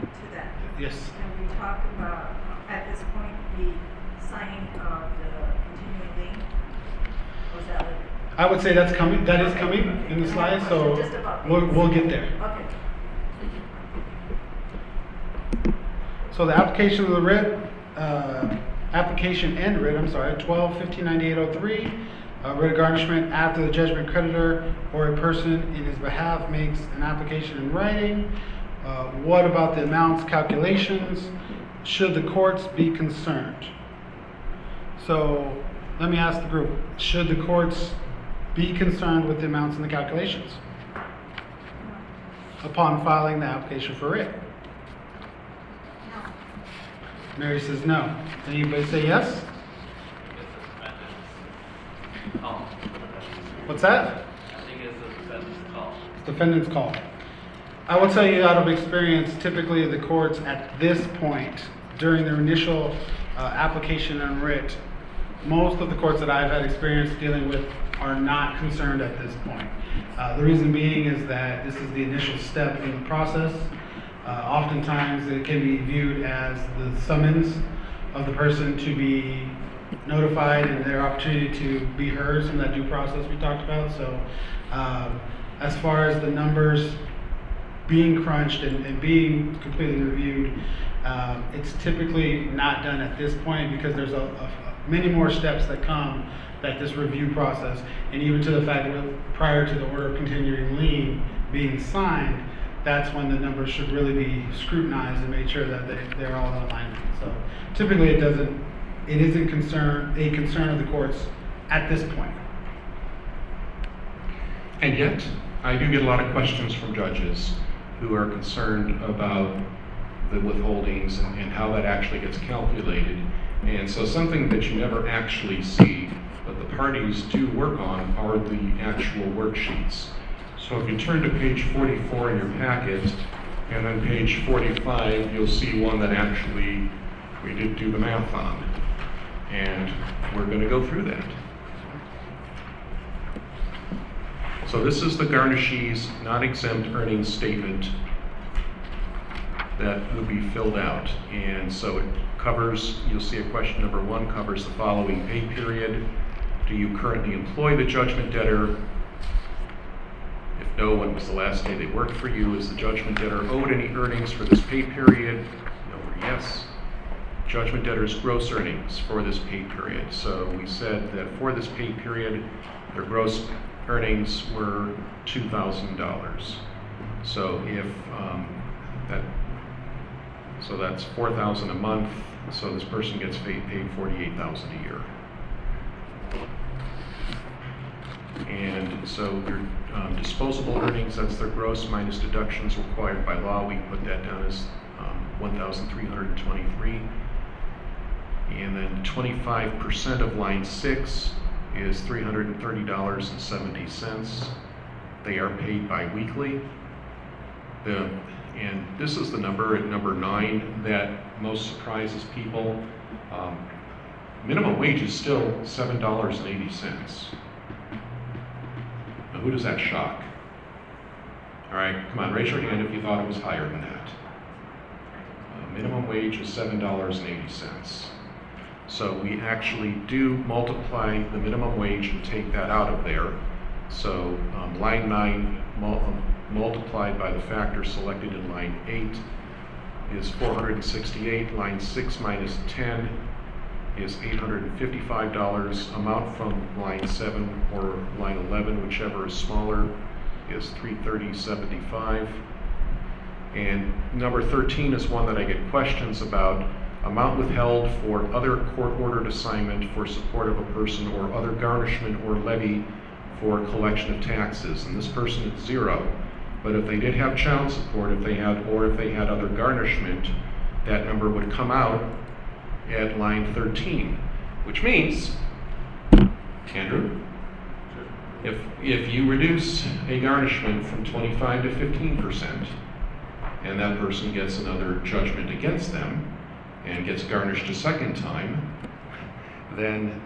to that, Yes. can we talk about, at this point, the signing of the continuing lien? Or is that later? I would say that's coming. That is coming in the slides, so we'll, we'll get there. Okay. So the application of the writ, uh, application and writ, I'm sorry, 12 15 9803, uh, writ of garnishment after the judgment creditor or a person in his behalf makes an application in writing. Uh, what about the amounts calculations? Should the courts be concerned? So let me ask the group, should the courts be concerned with the amounts and the calculations upon filing the application for writ? Mary says no. Anybody say yes? It's a defendant's call. What's that? I think it's a defendant's call. Defendant's call. I will tell you out of experience, typically the courts at this point, during their initial uh, application and writ, most of the courts that I've had experience dealing with are not concerned at this point. Uh, the reason being is that this is the initial step in the process. Uh, oftentimes it can be viewed as the summons of the person to be notified and their opportunity to be heard, some of that due process we talked about. So, um, as far as the numbers being crunched and, and being completely reviewed, um, it's typically not done at this point because there's a, a, many more steps that come that this review process, and even to the fact that prior to the order of continuing lien being signed, that's when the numbers should really be scrutinized and made sure that they, they're all in alignment. So typically, it doesn't, it isn't concern a concern of the courts at this point. And yet, I do get a lot of questions from judges who are concerned about the withholdings and, and how that actually gets calculated. And so something that you never actually see, but the parties do work on, are the actual worksheets. So if you turn to page 44 in your packet, and then page 45, you'll see one that actually we did do the math on. And we're going to go through that. So this is the garnishees non-exempt earnings statement. that will be filled out. And so it covers, you'll see a question number one covers the following pay period. Do you currently employ the judgment debtor? No, when was the last day they worked for you? Is the judgment debtor owed any earnings for this pay period? No or yes. Judgment debtor's gross earnings for this pay period. So we said that for this pay period, their gross earnings were two thousand dollars. So if, um, that, so that's four thousand a month, so this person gets paid, paid forty-eight thousand a year. And so their um, disposable earnings, that's their gross minus deductions required by law, we put that down as um, 1,323. And then 25% of line six is $330.70. They are paid bi-weekly. The, and this is the number at number nine that most surprises people. Um, minimum wage is still $7.80. Who does that shock? All right, come on, raise your hand if you thought it was higher than that. Uh, minimum wage is seven dollars and eighty cents. So we actually do multiply the minimum wage and take that out of there. So um, line nine mul- um, multiplied by the factor selected in line eight is 468. Line six minus 10 is $855. Amount from line 7 or line 11, whichever is smaller, is 330.75. And number 13 is one that I get questions about. Amount withheld for other court-ordered assignment for support of a person or other garnishment or levy for collection of taxes. And this person is zero. But if they did have child support, if they had, or if they had other garnishment, that number would come out at line 13, which means, Andrew, if, if you reduce a garnishment from 25 to 15%, and that person gets another judgment against them, and gets garnished a second time, then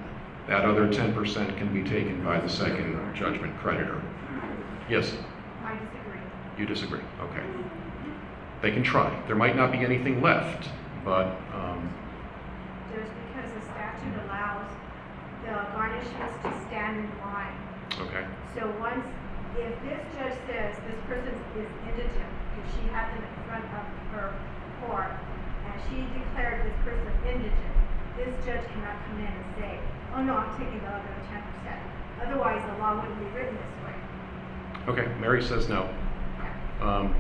that other 10% can be taken by the second judgment creditor. Yes, I disagree. you disagree, okay. They can try. There might not be anything left, but, um, Just because the statute allows the garnish has to stand in line. okay. So once, if this judge says this person is indigent, if she had them in front of her court, and she declared this person indigent, this judge cannot come in and say, oh no, I'm taking the other ten percent. Otherwise, the law wouldn't be written this way. Okay, Mary says no. Um,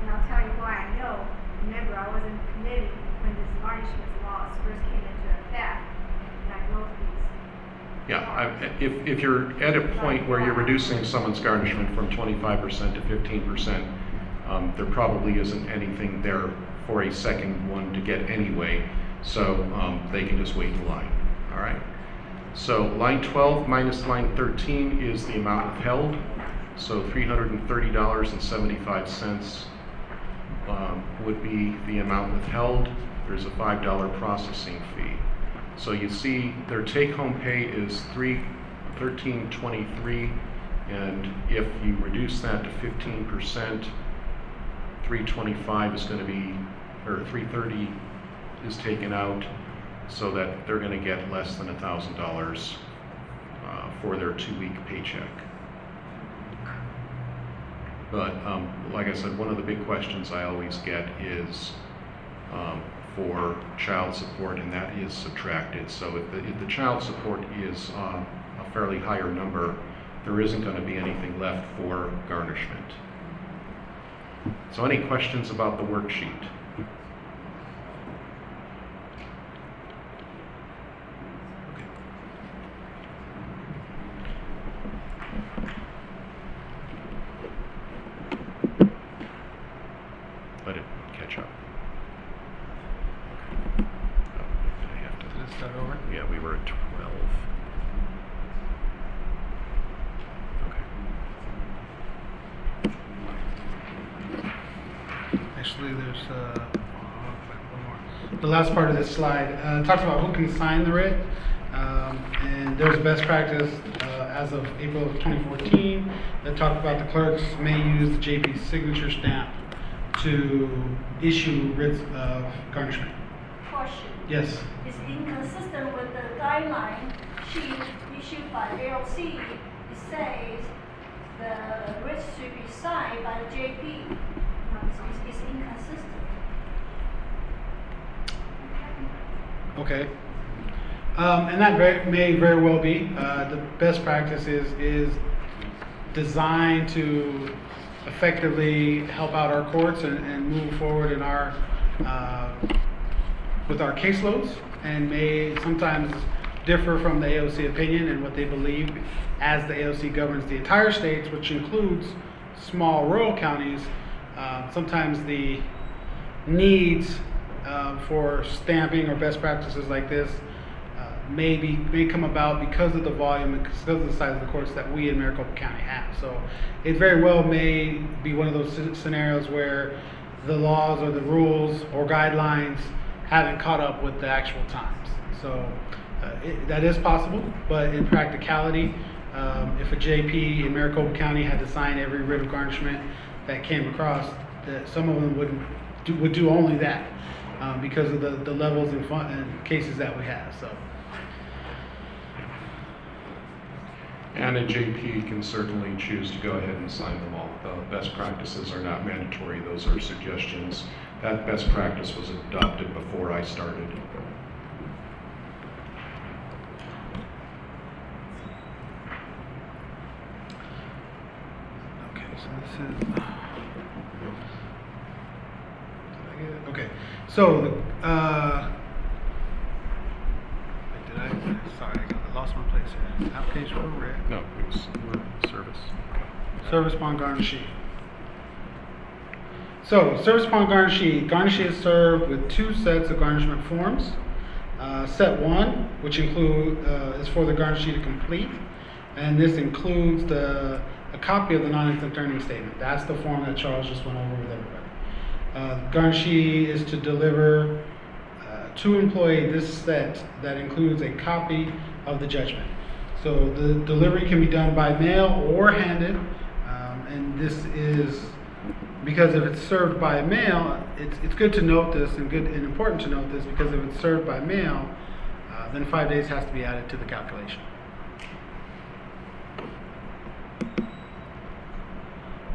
And I'll tell you why I know. Remember, I was in committee when this garnishment laws first came into effect, and I wrote these. Yeah, I- if, if you're at a point where you're reducing someone's garnishment from 25% to 15%, um, there probably isn't anything there for a second one to get anyway, so um, they can just wait in line, all right? So line 12 minus line 13 is the amount withheld, so $330.75 um, would be the amount withheld. There's a $5 processing fee. So you see, their take-home pay is three, thirteen twenty-three, and if you reduce that to fifteen percent, three twenty-five is gonna be, or three thirty is taken out, so that they're gonna get less than a thousand dollars uh, for their two-week paycheck. But, um, like I said, one of the big questions I always get is, um, for child support, and that is subtracted. So if the, if the child support is um, a fairly higher number, there isn't going to be anything left for garnishment. So any questions about the worksheet? Okay. Let it catch up. Okay. Oh, I have to- Did it start over? Yeah, we were at 12. Okay. Actually, there's uh, one more. The last part of this slide uh, talks about who can sign the writ. Um, and there's a best practice uh, as of April of 2014 that talked about the clerks may use the JP signature stamp to issue writs of garnishment. Question. Yes. It's inconsistent with the guideline sheet issued by AOC. It says the writ should be signed by the JP. It's inconsistent. Okay. Um, and that very, may very well be. Uh, the best practice is, is designed to effectively help out our courts and, and move forward in our, uh, with our caseloads and may sometimes differ from the AOC opinion and what they believe as the AOC governs the entire states, which includes small rural counties. Uh, sometimes the needs uh, for stamping or best practices like this uh, may be may come about because of the volume and because of the size of the courts that we in Maricopa County have. So it very well may be one of those scenarios where the laws or the rules or guidelines haven't caught up with the actual times. So uh, it, that is possible, but in practicality, um, if a JP in Maricopa County had to sign every writ of garnishment that came across, that some of them wouldn't do, would do only that um, because of the, the levels and, fun, and cases that we have. So. And a JP can certainly choose to go ahead and sign them all. The best practices are not mandatory, those are suggestions. That best practice was adopted before I started. Okay, so this is. Did I get it? Okay, so uh, wait, did I? Sorry, I lost my place here. Application for writ. No, it was service. Service upon garnishee. So, service upon garnishee. Garnishee is served with two sets of garnishment forms. Uh, set one, which include uh, is for the garnishee to complete, and this includes the a copy of the non-exempt earning statement. That's the form that Charles just went over with everybody. Uh, garnishee is to deliver uh, to employee this set that includes a copy of the judgment. So the delivery can be done by mail or handed, um, and this is because if it's served by mail, it's, it's good to note this and good and important to note this because if it's served by mail, uh, then five days has to be added to the calculation.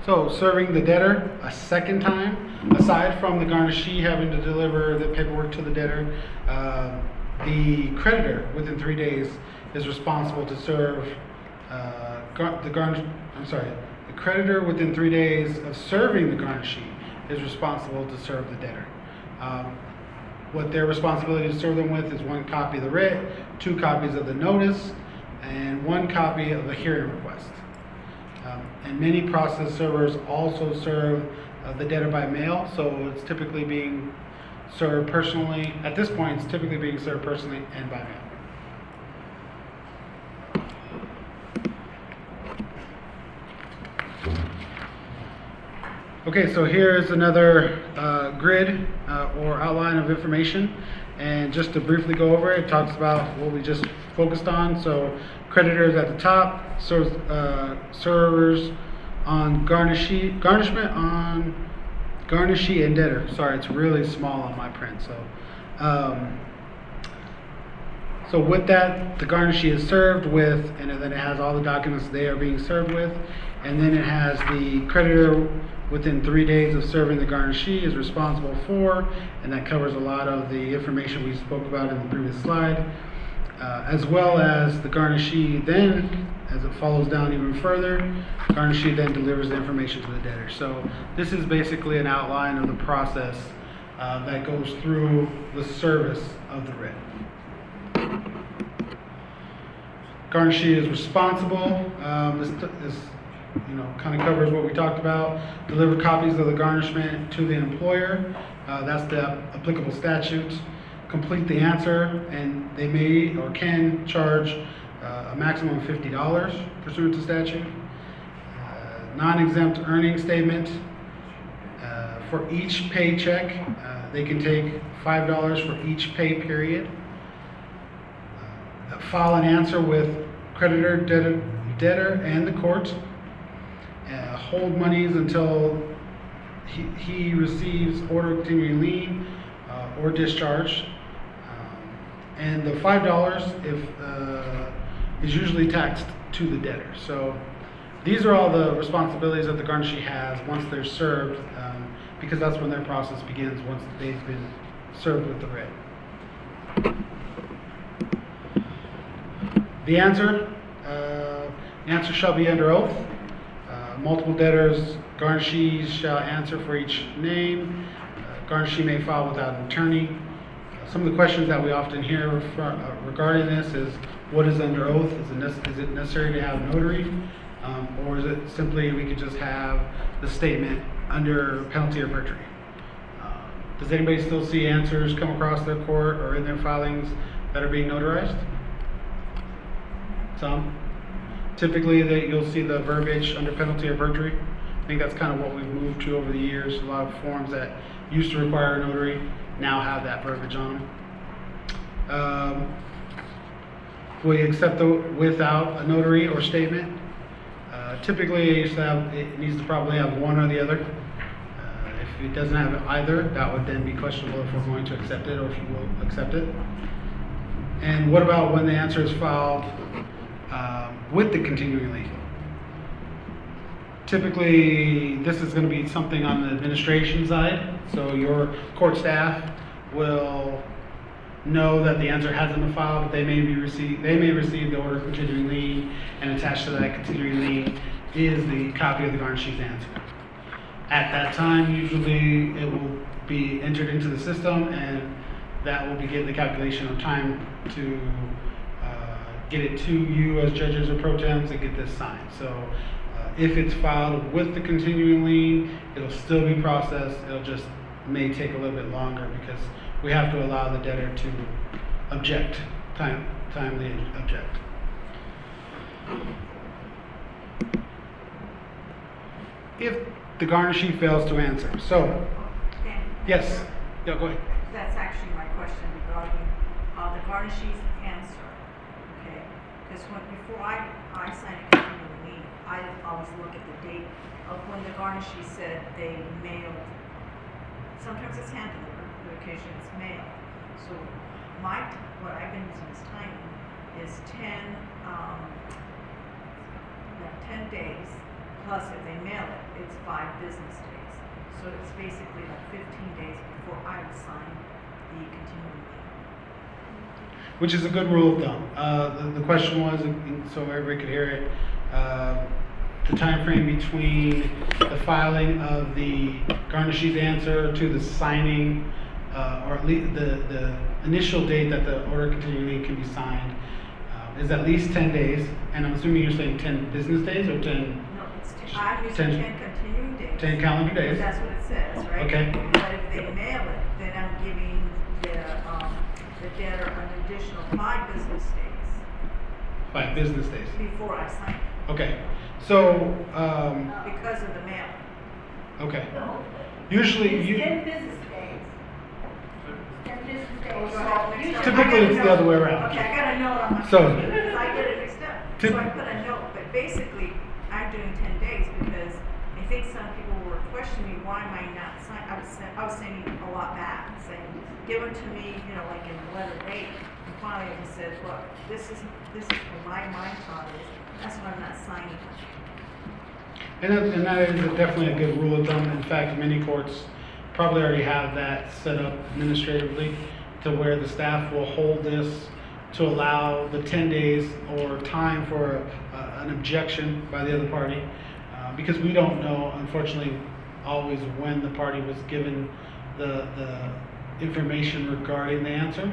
So serving the debtor a second time, aside from the garnishee having to deliver the paperwork to the debtor, uh, the creditor within three days is responsible to serve uh, gar- the garnish. I'm sorry, the creditor within three days of serving the garnishee is responsible to serve the debtor. Um, what their responsibility to serve them with is one copy of the writ, two copies of the notice, and one copy of the hearing request. And many process servers also serve uh, the debtor by mail, so it's typically being served personally. At this point, it's typically being served personally and by mail. Okay, so here's another uh, grid uh, or outline of information. And just to briefly go over it, it talks about what we just focused on. So creditors at the top, serves, uh, servers on garnishee, garnishment on garnishee and debtor. Sorry, it's really small on my print. So, um, so with that, the garnishee is served with, and then it has all the documents they are being served with, and then it has the creditor within three days of serving the garnishee is responsible for, and that covers a lot of the information we spoke about in the previous slide, uh, as well as the garnishee then, as it follows down even further, garnishee then delivers the information to the debtor. So this is basically an outline of the process uh, that goes through the service of the writ. Garnishee is responsible. Um, this, this, you know, kind of covers what we talked about. Deliver copies of the garnishment to the employer. Uh, that's the applicable statute. Complete the answer, and they may or can charge uh, a maximum of fifty dollars pursuant to statute. Uh, non-exempt earning statement. Uh, for each paycheck, uh, they can take five dollars for each pay period uh, file an answer with creditor, debtor, debtor and the court. Uh, hold monies until he, he receives order of continuing lien uh, or discharge. And the five dollars if uh, is usually taxed to the debtor. So these are all the responsibilities that the garnishee has once they're served, um, because that's when their process begins once they've been served with the writ. The answer, uh, the answer shall be under oath. Uh, multiple debtors, garnishees shall answer for each name. Uh, garnishee may file without an attorney. Some of the questions that we often hear uh, regarding this is, what is under oath? Is it, is it necessary to have a notary? Um, or is it simply we could just have the statement under penalty of perjury? Uh, Does anybody still see answers come across their court or in their filings that are being notarized? Some. Typically, that you'll see the verbiage under penalty of perjury. I think that's kind of what we've moved to over the years. A lot of forms that used to require a notary now have that verbiage on them. Um, we accept the without a notary or statement. Uh, typically, it, have, it needs to probably have one or the other. Uh, if it doesn't have either, that would then be questionable if we're going to accept it or if you will accept it. And what about when the answer is filed um, with the continuing lien? Typically, this is going to be something on the administration side. So your court staff will know that the answer hasn't been filed, but they may be receive, they may receive the order of continuing lien, and attached to that continuing lien is the copy of the garnishee's answer. At that time, usually it will be entered into the system, and that will begin the calculation of time to uh, get it to you as judges or pro tems and get this signed. So if it's filed with the continuing lien, it'll still be processed. It'll just may take a little bit longer because we have to allow the debtor to object, time, timely object. If the garnishee fails to answer, so, yes, yeah, go ahead. That's actually my question regarding, uh, the garnishee's answer, okay? Because before I, I sign a I always look at the date of when the garnishee said they mailed. Sometimes it's hand delivered, but occasionally it's mailed. So my, what I've been using as timing is ten, um, yeah, ten days, plus if they mail it, it's five business days. So it's basically like fifteen days before I would sign the continuing which is a good rule of thumb. Uh, the, the question was, so everybody could hear it, uh, the time frame between the filing of the garnishee's answer to the signing, uh, or at least the, the initial date that the order continuing can be signed, uh, is at least ten days. And I'm assuming you're saying ten business days or ten, No, it's, ten- Ten- ten continuing days. ten calendar days? That's what it says, right? Okay. But if they mail it, then I'm giving the, um, the debtor an additional five business days Five business days. before I sign it, Okay, so, um, because of the mail. okay. Usually, It's you, ten business days. Ten business days. so I have it mixed up. Typically, I got a it's the other way around. Okay, I got a note on my. So- computer, Because I get it mixed up. Typ- So I put a note, but basically, I'm doing ten days because I think some people were questioning me, why am I not signing? I was, sen- I was sending a lot back, saying, give them to me, you know, like in the letter date. And finally, I just said, look, this is, this is what my mind thought is, that's why I'm not signing. And that, and that is definitely a good rule of thumb. In fact, many courts probably already have that set up administratively to where the staff will hold this to allow the ten days or time for uh, an objection by the other party. Uh, because we don't know, unfortunately, always when the party was given the, the information regarding the answer.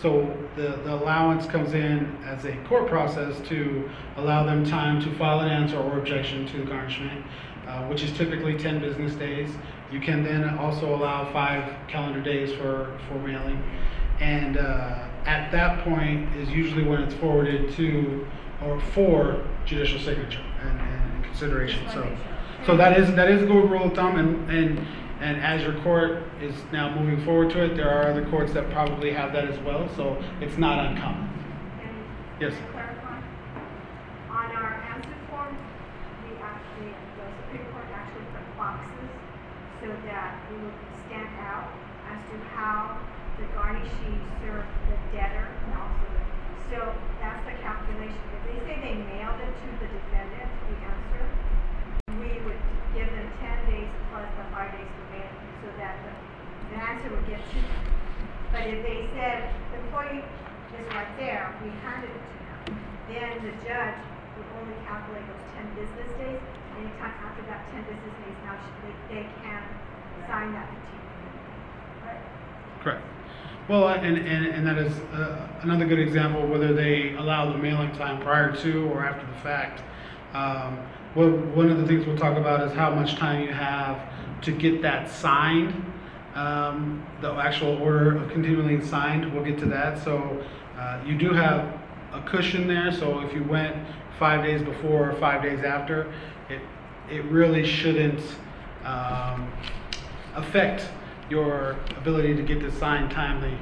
So the, the allowance comes in as a court process to allow them time to file an answer or objection to the garnishment, uh, which is typically ten business days. You can then also allow five calendar days for, for mailing. And, uh, at that point is usually when it's forwarded to, or for judicial signature and, and consideration, so. So that is, that is a good rule of thumb, and, and, and as your court is now moving forward to it, there are other courts that probably have that as well, so it's not uncommon. Yes. clarify, on our answer form, we actually, the Supreme Court actually put boxes. so that it would stand out as to how the garnishee served the debtor and also the, so that's the calculation. If they say they mailed it to the defendant, the answer, we would give them ten days plus the five days for mailing, so that the, the answer would get to them. But if they said, the employee is right there, we handed it to them, then the judge would only calculate those ten business days. Anytime after that ten business days, now they, they can sign that petition. Right? Correct. Well, and, and, and that is uh, another good example, whether they allow the mailing time prior to or after the fact. Um, well, one of the things we'll talk about is how much time you have to get that signed. Um, the actual order of continuing signed, we'll get to that. So uh, you do have a cushion there. So if you went five days before or five days after, it, it really shouldn't um, affect your ability to get this signed timely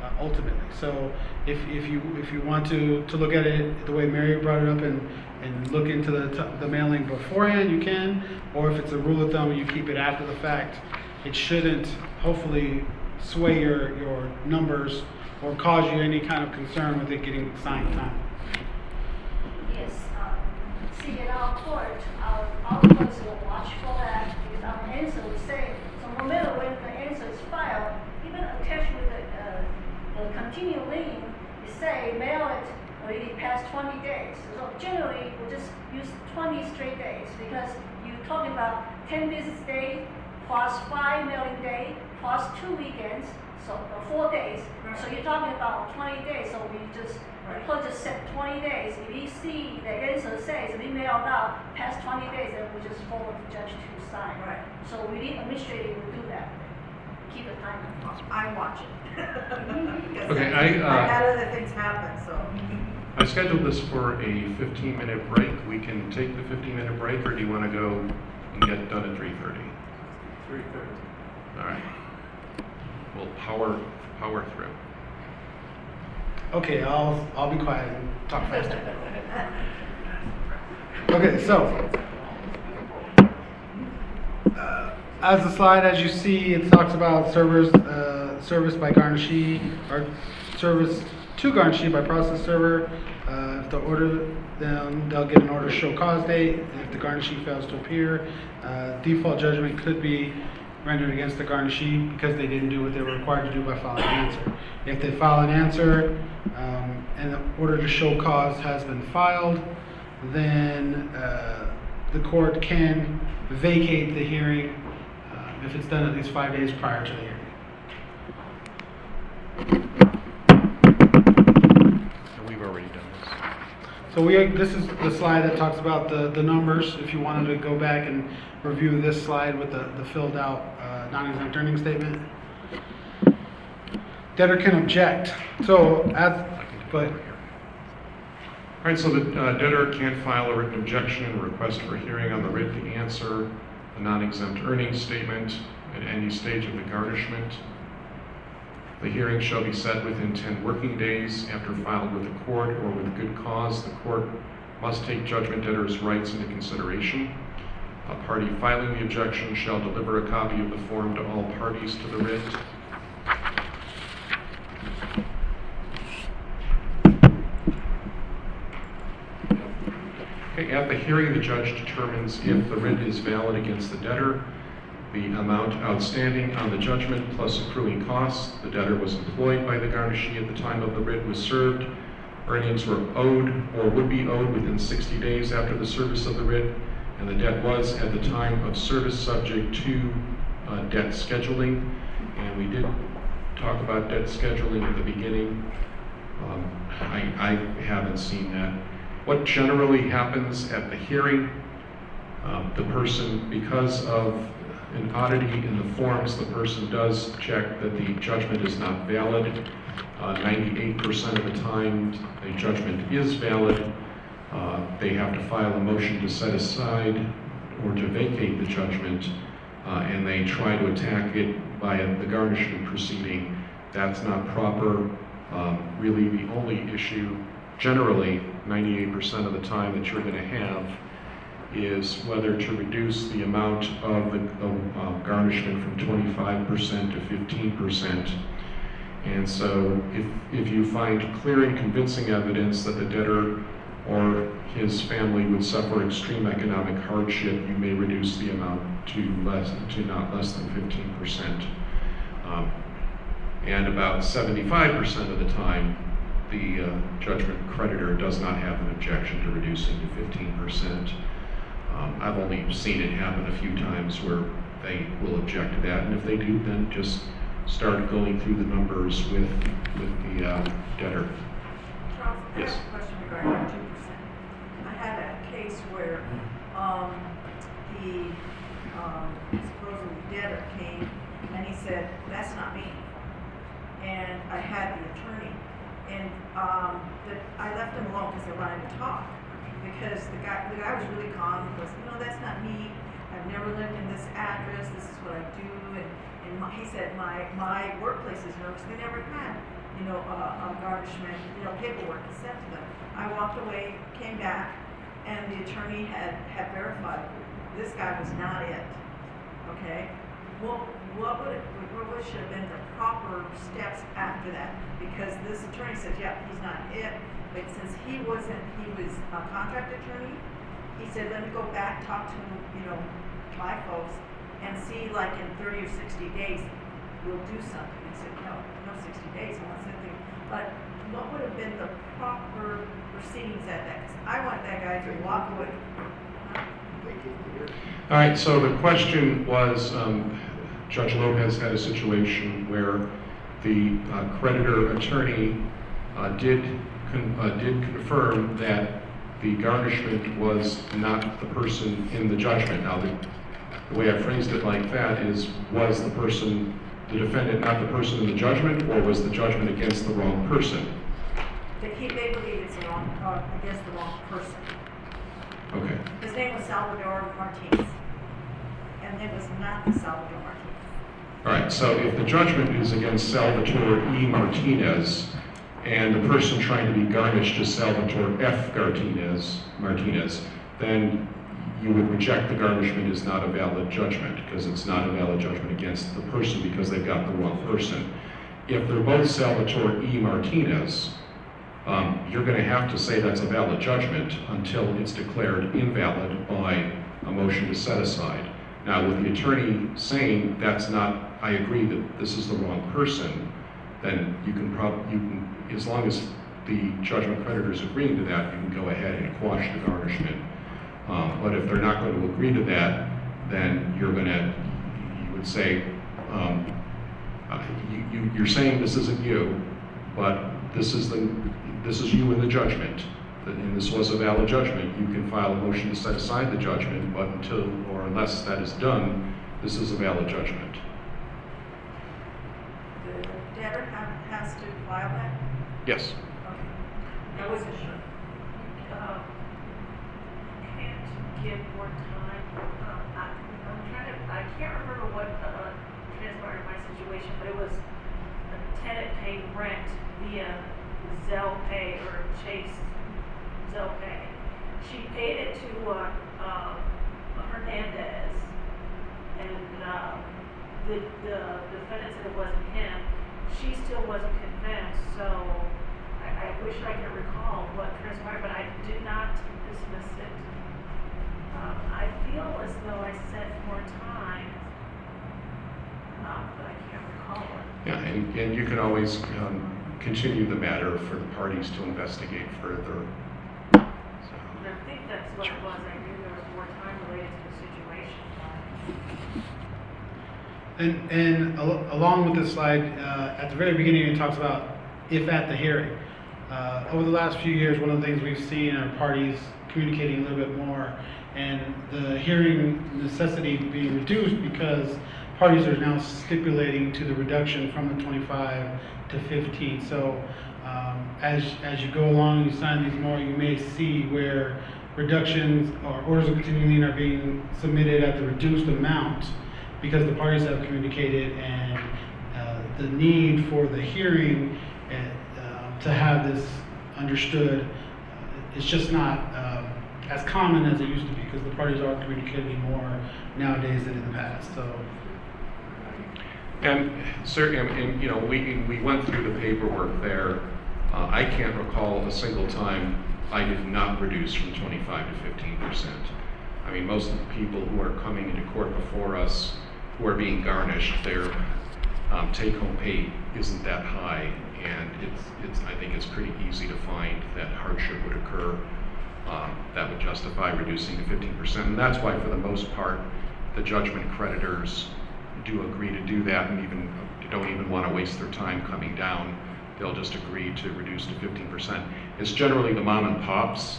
uh, ultimately. So if, if you if you want to, to look at it the way Mary brought it up and, and look into the, the mailing beforehand, you can. Or if it's a rule of thumb, you keep it after the fact. It shouldn't hopefully sway your, your numbers or cause you any kind of concern with it getting signed time. Yes, um, see, in our court, our, our courts will watch for that, because our answer will say, so no matter when the answer is filed, even attached with the, uh, the continuing lien, it say mail it already past twenty days. So generally, we'll just use twenty straight days, because you're talking about ten business days, plus five mailing day, plus two weekends, so uh, four days. So you're talking about twenty days, so we just, the Right. court just set twenty days. If we see the answer says we mailed out past twenty days, then we just forward the judge to sign. Right. So we need administrative will do that, keep the time. I watch it. Okay, I, uh, I've had other things happen, so. I scheduled this for a 15-minute break. We can take the 15-minute break, or do you want to go and get done at 3:30? Three thirty. All right. We'll power, power through. Okay, I'll, I'll be quiet and talk faster. Okay, so. uh, As the slide, as you see, it talks about servers, uh, service by Garnishee, or service to Garnishee by process server. Uh, if the order, then they'll get an order to show cause date. If the Garnishee fails to appear, uh, default judgment could be rendered against the Garnishee because they didn't do what they were required to do by filing an answer. If they file an answer, um, and the order to show cause has been filed, then, uh, the court can vacate the hearing, uh, if it's done at least five days prior to the hearing. And we've already done this. So we, this is the slide that talks about the, the numbers, if you wanted to go back and review this slide with the, the filled out, uh, non-exempt earnings statement. Debtor can object, so it but. All right, so the uh, debtor can file a written objection and request for hearing on the written answer, the non-exempt earnings statement at any stage of the garnishment. The hearing shall be set within 10 working days after filed with the court or with good cause. The court must take judgment debtor's rights into consideration. A party filing the objection shall deliver a copy of the form to all parties to the writ. At the hearing, the judge determines if the writ is valid against the debtor, the amount outstanding on the judgment plus accruing costs. The debtor was employed by the garnishee at the time of the writ was served. Earnings were owed or would be owed within 60 days after the service of the writ, and the debt was at the time of service subject to uh, debt scheduling. And we did talk about debt scheduling at the beginning. Um, I, I haven't seen that. What generally happens at the hearing, um, the person, because of an oddity in the forms, the person does check that the judgment is not valid. Uh, 98% of the time, a judgment is valid. Uh, They have to file a motion to set aside or to vacate the judgment, uh, and they try to attack it via the garnishment proceeding. That's not proper. Um, Really, the only issue, generally, 98% of the time that you're going to have is whether to reduce the amount of the uh, garnishment from 25% to 15%. And so if, if you find clear and convincing evidence that the debtor or his family would suffer extreme economic hardship, you may reduce the amount to less, to not less than 15%. Um, And about 75% of the time, the uh, judgment creditor does not have an objection to reducing to 15%. Um, I've only seen it happen a few times where they will object to that, and if they do, then just start going through the numbers with, with the uh, debtor. Charles, I Yes. have a question regarding two percent. I had a case where, um, the, um, supposedly debtor came and he said, that's not me. And I had the attorney, and, um, the, I left him alone because I wanted to talk. Because the guy, the guy was really calm, he goes, no, that's not me, I've never lived in this address, this is what I do, and, and my, he said, my, my workplace is nervous, they never had, you know, uh, a garnishment, you know, paperwork sent to them. I walked away, came back, and the attorney had, had verified, this guy was not it, okay? What, what would, it- what should have been the proper steps after that? Because this attorney said, yeah, he's not it, but since he wasn't, he was a contract attorney, he said, let me go back, talk to, you know, my folks, and see like in thirty or sixty days, we'll do something. I said, no, no sixty days, I want something. But what would have been the proper proceedings at that? 'Cause I want that guy to walk away. They give. All right, so the question was, um, Judge Lopez had a situation where the uh, creditor attorney uh, did, con- uh, did confirm that the garnishment was not the person in the judgment. Now, the, the way I phrased it like that is, was the person, the defendant not the person in the judgment, or was the judgment against the wrong person? That he, they believe it's the wrong, uh, against the wrong person. Okay. His name was Salvador Martinez. And it was not the Salvador Martinez. All right, so if the judgment is against Salvatore E. Martinez, and the person trying to be garnished is Salvatore F. Martinez, Martinez, then you would reject the garnishment as not a valid judgment, because it's not a valid judgment against the person because they've got the wrong person. If they're both Salvatore E. Martinez, um, you're going to have to say that's a valid judgment until it's declared invalid by a motion to set aside. Now, with the attorney saying that's not, I agree that this is the wrong person, then you can prob, you can, as long as the judgment creditor is agreeing to that, you can go ahead and quash the garnishment. Um, but if they're not going to agree to that, then you're going to, you would say, um, uh, you, you, you're saying this isn't you, but this is the, this is you in the judgment, and this was a valid judgment, you can file a motion to set aside the judgment, but until or unless that is done, this is a valid judgment. The debtor has to file that? Yes. Okay. I wasn't sure. can't give more time. Um, I, I'm trying to, I can't remember what, uh, transpired in my situation, but it was a tenant paying rent via Zelle Pay or Chase Zelle Pay. She paid it to, uh, um, Hernandez, and, uh, the, the defendant said it wasn't him. She still wasn't convinced, so I, I wish I could recall what transpired, but I did not dismiss it. Um, I feel as though I set more time, um, but I can't recall it. Yeah, and, and you can always um, continue the matter for the parties to investigate further. So, And I think that's what it was, I knew there was more time related to the situation. And, and al- along with this slide, uh, at the very beginning, it talks about if at the hearing. Uh, over the last few years, one of the things we've seen are parties communicating a little bit more and the hearing necessity being reduced because parties are now stipulating to the reduction from the 25 to 15. So um, as, as you go along, and you sign these more, you may see where reductions or orders of continuing are being submitted at the reduced amount because the parties have communicated and uh, the need for the hearing to have this understood, it's just not um, as common as it used to be. because the parties are communicating more nowadays than in the past, so. And certainly, and, you know, we, we went through the paperwork there. Uh, I can't recall a single time I did not reduce from twenty-five to fifteen percent. I mean, most of the people who are coming into court before us, who are being garnished, their, um, take-home pay isn't that high and it's, it's, I think it's pretty easy to find that hardship would occur um, that would justify reducing to 15%. And that's why, for the most part, the judgment creditors do agree to do that and even don't even want to waste their time coming down. They'll just agree to reduce to 15%. It's generally the mom and pops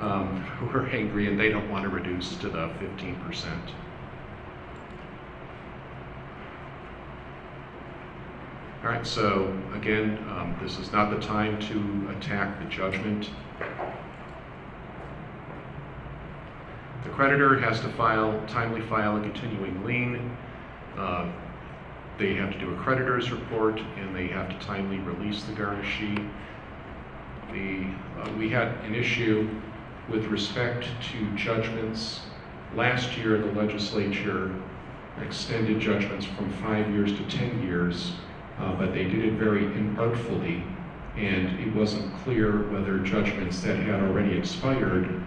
um, who are angry and they don't want to reduce to the 15%. All right, so again, um, this is not the time to attack the judgment. The creditor has to file, timely file a continuing lien. Uh, They have to do a creditor's report, and they have to timely release the garnishee. The, uh, we had an issue with respect to judgments. Last year, the legislature extended judgments from five years to 10 years, uh, but they did it very inartfully, and it wasn't clear whether judgments that had already expired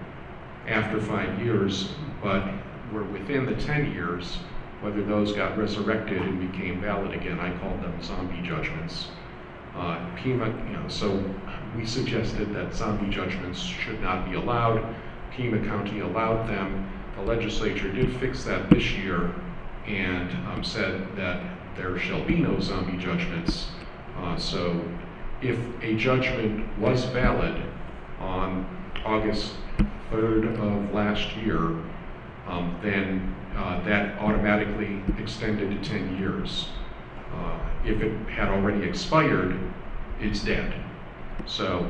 after five years, but were within the 10 years, whether those got resurrected and became valid again. I called them zombie judgments. Uh, Pima, you know, so we suggested that zombie judgments should not be allowed. Pima County allowed them. The legislature did fix that this year and um, said that there shall be no zombie judgments. Uh, so if a judgment was valid on August 3rd of last year, um, then uh, that automatically extended to 10 years. Uh, if it had already expired, it's dead. So,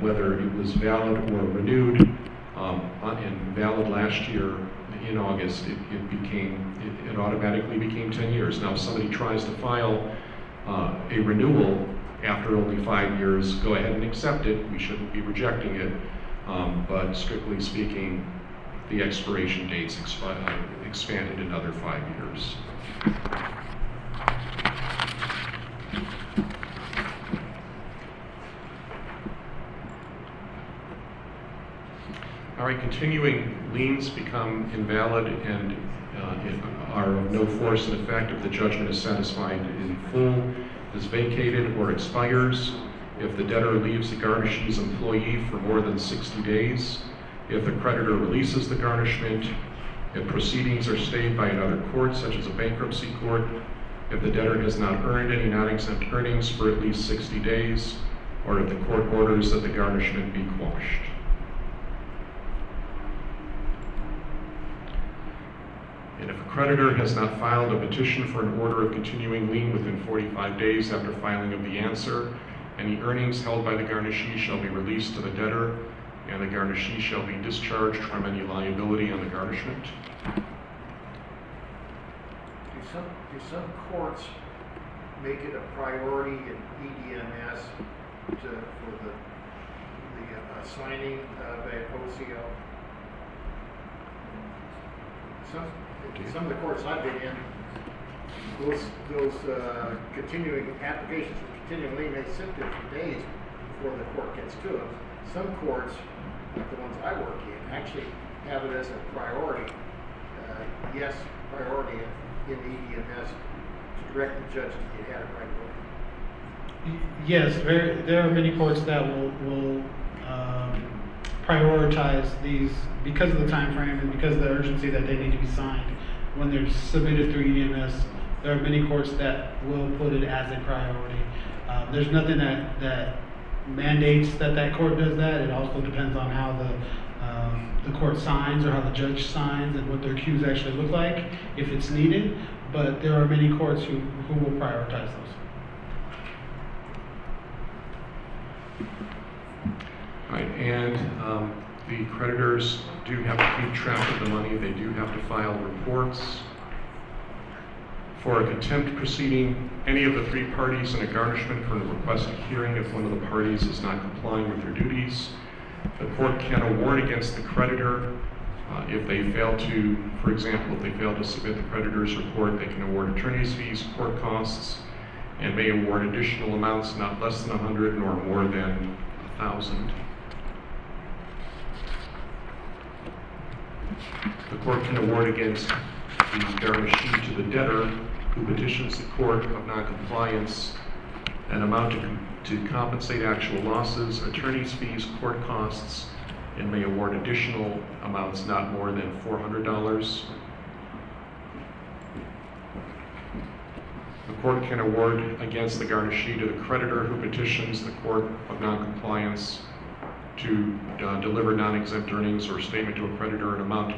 whether it was valid or renewed, um, uh, and valid last year in August, it, it became, it, it automatically became 10 years. Now, if somebody tries to file uh, a renewal after only five years, go ahead and accept it. We shouldn't be rejecting it. Um, but strictly speaking, the expiration dates expi- uh, expanded another five years. All right, continuing liens become invalid and uh, are of no force and effect if the judgment is satisfied in full, is vacated, or expires, if the debtor leaves the garnishee's employee for more than 60 days, if the creditor releases the garnishment, if proceedings are stayed by another court, such as a bankruptcy court, if the debtor has not earned any non-exempt earnings for at least 60 days, or if the court orders that the garnishment be quashed. And if a creditor has not filed a petition for an order of continuing lien within 45 days after filing of the answer, any earnings held by the garnishee shall be released to the debtor, and the garnishee shall be discharged from any liability on the garnishment. Do some, do some courts make it a priority in EDMS to, for the, the uh, signing of a OCO? Some, some of the courts I've been in, those, those, uh, continuing applications for continuing lien, they sit there for days before the court gets to them. Some courts, like the ones I work in, actually have it as a priority, uh, yes, priority in, in the EDMS to direct the judge to get at it right away. Yes, very, there are many courts that will, will um, prioritize these because of the time frame and because of the urgency that they need to be signed when they're submitted through EMS. There are many courts that will put it as a priority. Um, there's nothing that, that mandates that that court does that. It also depends on how the, um, the court signs or how the judge signs and what their queues actually look like if it's needed. But there are many courts who, who will prioritize those. Right, and um, the creditors do have to keep track of the money. They do have to file reports for a contempt proceeding. Any of the three parties in a garnishment can request a hearing if one of the parties is not complying with their duties. The court can award against the creditor uh, if they fail to, for example, if they fail to submit the creditor's report, they can award attorney's fees, court costs, and may award additional amounts not less than 100 nor more than 1,000. The court can award against the garnishee to the debtor who petitions the court of noncompliance an amount to to compensate actual losses, attorney's fees, court costs, and may award additional amounts not more than four hundred dollars. The court can award against the garnishee to the creditor who petitions the court of noncompliance to uh, deliver non-exempt earnings or statement to a creditor an amount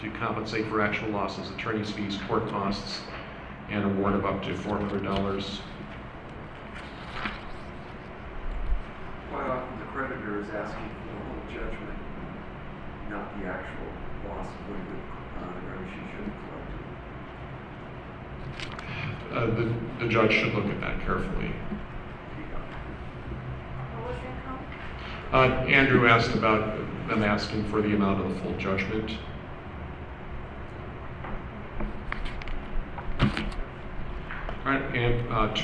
to compensate for actual losses, attorney's fees, court costs, and award of up to four hundred dollars. Quite often the creditor is asking for the whole judgment, not the actual loss of what the, uh, the should have collected. Uh, the, the judge should look at that carefully. What was the account? Uh, Andrew asked about them asking for the amount of the full judgment. All right, and uh,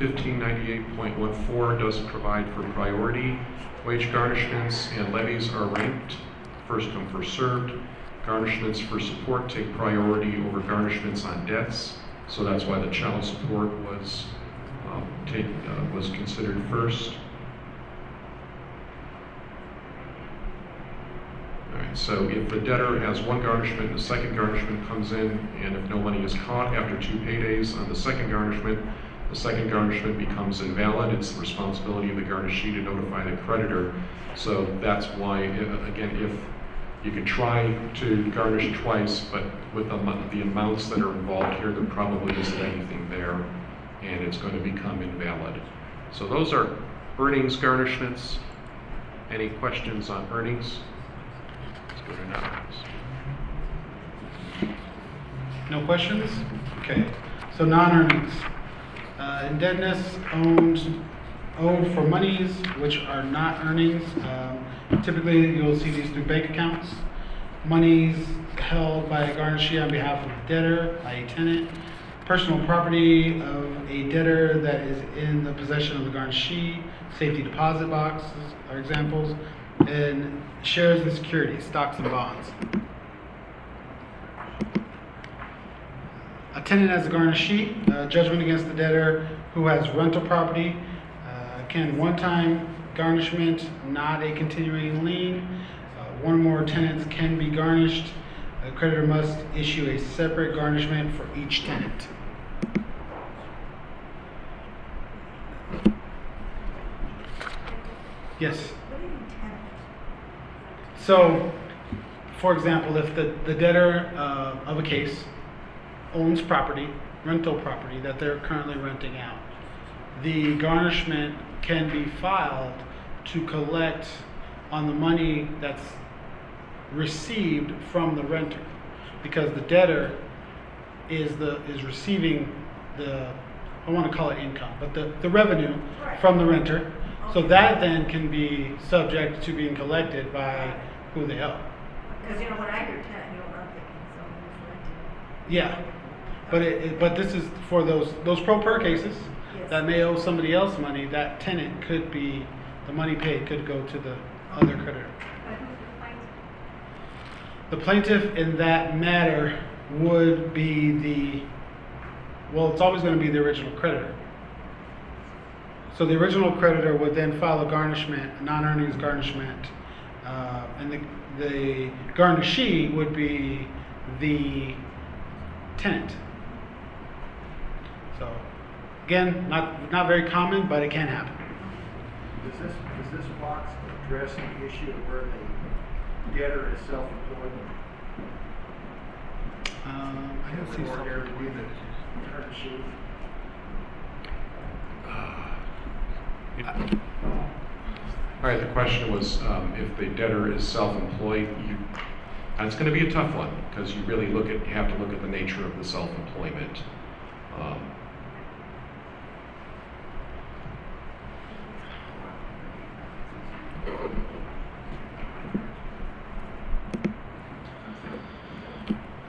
121598.14 does provide for priority. Wage garnishments and levies are ranked, first come, first served. Garnishments for support take priority over garnishments on debts, so that's why the child support was, um, take, uh, was considered first. So if the debtor has one garnishment, the second garnishment comes in, and if no money is caught after two paydays on the second garnishment, the second garnishment becomes invalid. It's the responsibility of the garnishee to notify the creditor. So that's why, uh, again, if you could try to garnish twice, but with the the amounts that are involved here, there probably isn't anything there, and it's going to become invalid. So those are earnings garnishments. Any questions on earnings? No questions? Okay, so non-earnings. Uh, indebtedness owned, owed for monies which are not earnings. Um, Typically, you'll see these through bank accounts. Monies held by a garnishee on behalf of debtor, i.e. tenant. Personal property of a debtor that is in the possession of the garnishee. Safety deposit boxes are examples. And shares and securities, stocks and bonds. A tenant has a garnishee, uh, judgment against the debtor who has rental property. Uh, Can one-time garnishment, not a continuing lien. Uh, One or more tenants can be garnished. A creditor must issue a separate garnishment for each tenant. Yes? What do you mean tenant? So, for example, if the, the debtor uh, of a case owns property, rental property that they're currently renting out, the garnishment can be filed to collect on the money that's received from the renter, because the debtor is the is receiving the I want to call it income, but the, the revenue Right. from the renter. So that then can be subject to being collected by who they owe. Because, you know, when I hear tenant, you know, I'm thinking someone who's renting. Yeah, but it, it- but this is for those, those pro per cases Yes. that may owe somebody else money, that tenant could be, the money paid could go to the other creditor. But who's the plaintiff? The plaintiff in that matter would be the, well, it's always gonna be the original creditor. So the original creditor would then file a garnishment, a non-earnings garnishment, uh, and the, the garnishee would be the tenant. So, again, not, not very common, but it can happen. Does this, does this box address the issue of where the debtor is self-employed? Um, I don't see Or there to be something. the garnishee? All right, the question was, um, if the debtor is self-employed, you, it's gonna be a tough one, because you really look at, you have to look at the nature of the self-employment. Um,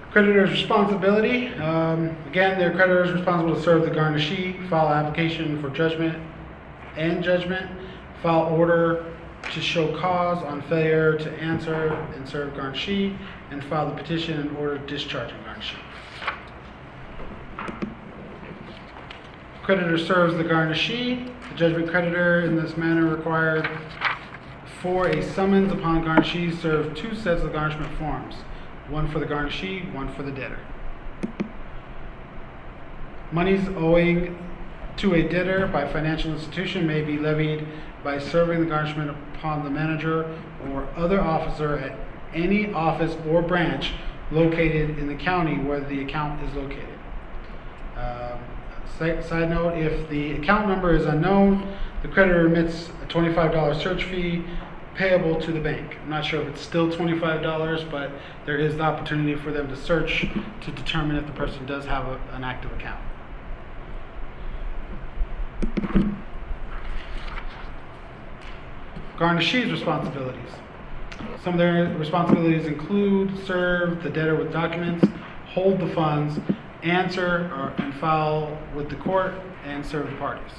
Creditor's responsibility, um, again, the creditor is responsible to serve the garnishee, file application for judgment and judgment, file order to show cause on failure to answer and serve garnishee, and file the petition in order discharging garnishee. Creditor serves the garnishee, the judgment creditor in this manner required for a summons upon garnishee serve two sets of garnishment forms, one for the garnishee, one for the debtor. Monies owing to a debtor by financial institution may be levied by serving the garnishment upon the manager or other officer at any office or branch located in the county where the account is located. Um, si- Side note, if the account number is unknown, the creditor remits a twenty-five dollar search fee payable to the bank. I'm not sure if it's still twenty-five dollars, but there is the opportunity for them to search to determine if the person does have a- an active account. Garnishee's responsibilities. Some of their responsibilities include serve the debtor with documents, hold the funds, answer or, and file with the court, and serve the parties.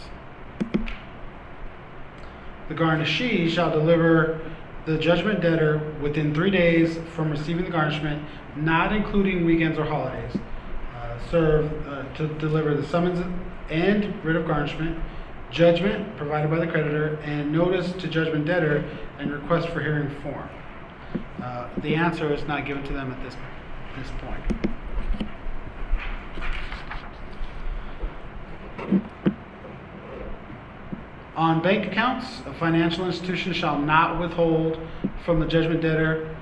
The garnishee shall deliver the judgment debtor within three days from receiving the garnishment, not including weekends or holidays. Uh, serve uh, to deliver the summons and writ of garnishment, judgment provided by the creditor, and notice to judgment debtor and request for hearing form. Uh, the answer is not given to them at this this point. On bank accounts, a financial institution shall not withhold from the judgment debtor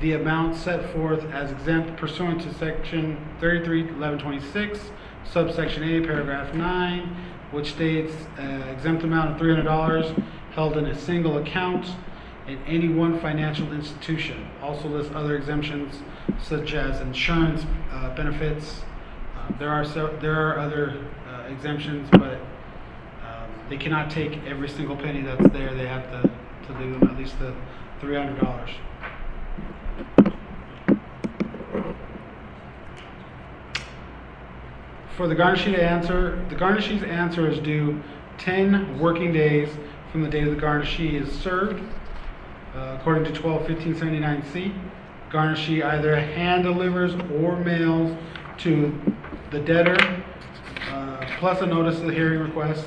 the amount set forth as exempt pursuant to section 331126, subsection A, paragraph 9, which states uh, exempt amount of $300 held in a single account in any one financial institution. Also lists other exemptions such as insurance uh, benefits. Uh, there are so, there are other uh, exemptions, but um, they cannot take every single penny that's there. They have to, to leave them at least the $300. For the garnishee to answer, the garnishee's answer is due ten working days from the date of the garnishee is served. Uh, according to twelve fifteen seventy nine C, garnishee either hand delivers or mails to the debtor, uh, plus a notice of the hearing request,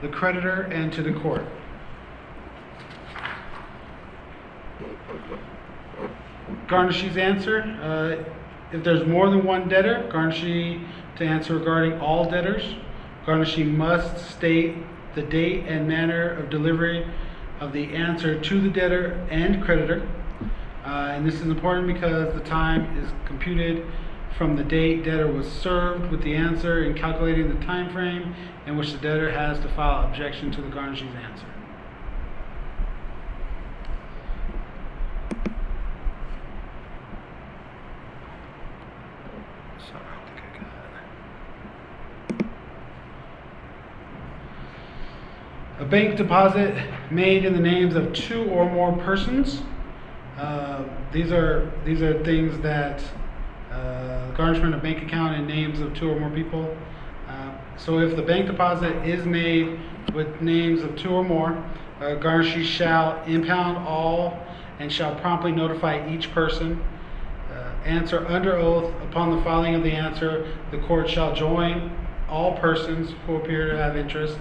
the creditor, and to the court. Garnishee's answer, uh, if there's more than one debtor, garnishee to answer regarding all debtors. Garnishee must state the date and manner of delivery of the answer to the debtor and creditor. Uh, and this is important because the time is computed from the date debtor was served with the answer in calculating the time frame in which the debtor has to file objection to the garnishee's answer. So I think I got A bank deposit made in the names of two or more persons. Uh, these are these are things that uh, garnishment of bank account in names of two or more people. Uh, so if the bank deposit is made with names of two or more, uh, garnishee shall impound all and shall promptly notify each person. Uh, answer under oath. Upon the filing of the answer, the court shall join all persons who appear to have interest,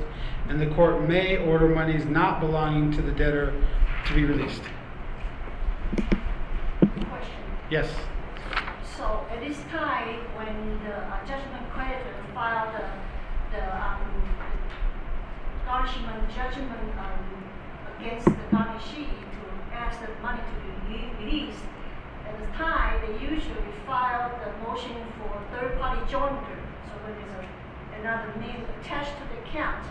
and the court may order monies not belonging to the debtor to be released. Question. Yes. So at this time, when the uh, judgment creditor filed the, the um, garnishment judgment um, against the garnishee to ask the money to be released, at the time, they usually file the motion for third-party jointer. So when there's a, another name attached to the account.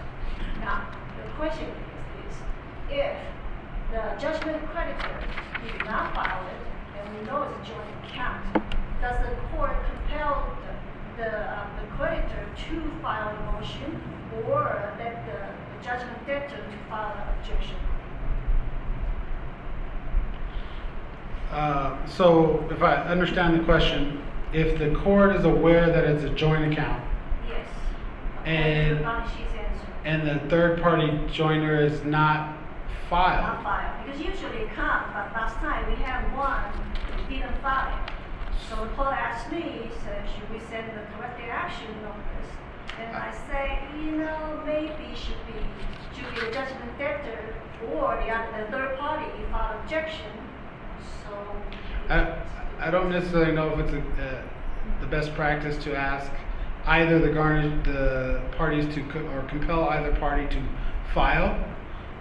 Now, the question is this, if the judgment creditor did not file it, and we know it's a joint account, does the court compel the, the, um, the creditor to file a motion or let the, the judgment debtor to file an objection? Uh, so if I understand the question, if the court is aware that it's a joint account Yes. And- Not she's answered. And the third party joiner is not Not filed, filed, because usually it come, but last time we had one, we didn't file. So court asked me, said, should we send the corrective action notice? And I say, you know, maybe it should be, should be the judgment debtor or the other, the third party file objection, so. I, I don't necessarily know if it's a, uh, the best practice to ask either the garnish, the parties to, co- or compel either party to file.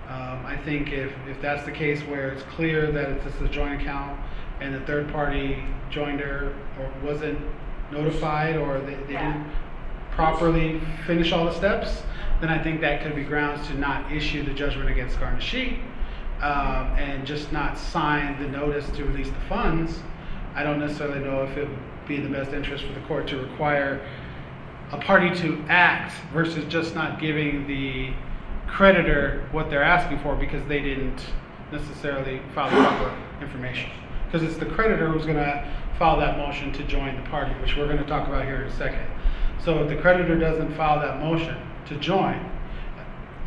Um, I think if, if that's the case where it's clear that it's just a joint account and the third party joiner or wasn't notified or they, they Yeah. didn't properly finish all the steps, then I think that could be grounds to not issue the judgment against Garnishee um, and just not sign the notice to release the funds. I don't necessarily know if it would be in the best interest for the court to require a party to act versus just not giving the creditor what they're asking for because they didn't necessarily file the proper information. Because it's the creditor who's going to file that motion to join the party, which we're going to talk about here in a second. So if the creditor doesn't file that motion to join,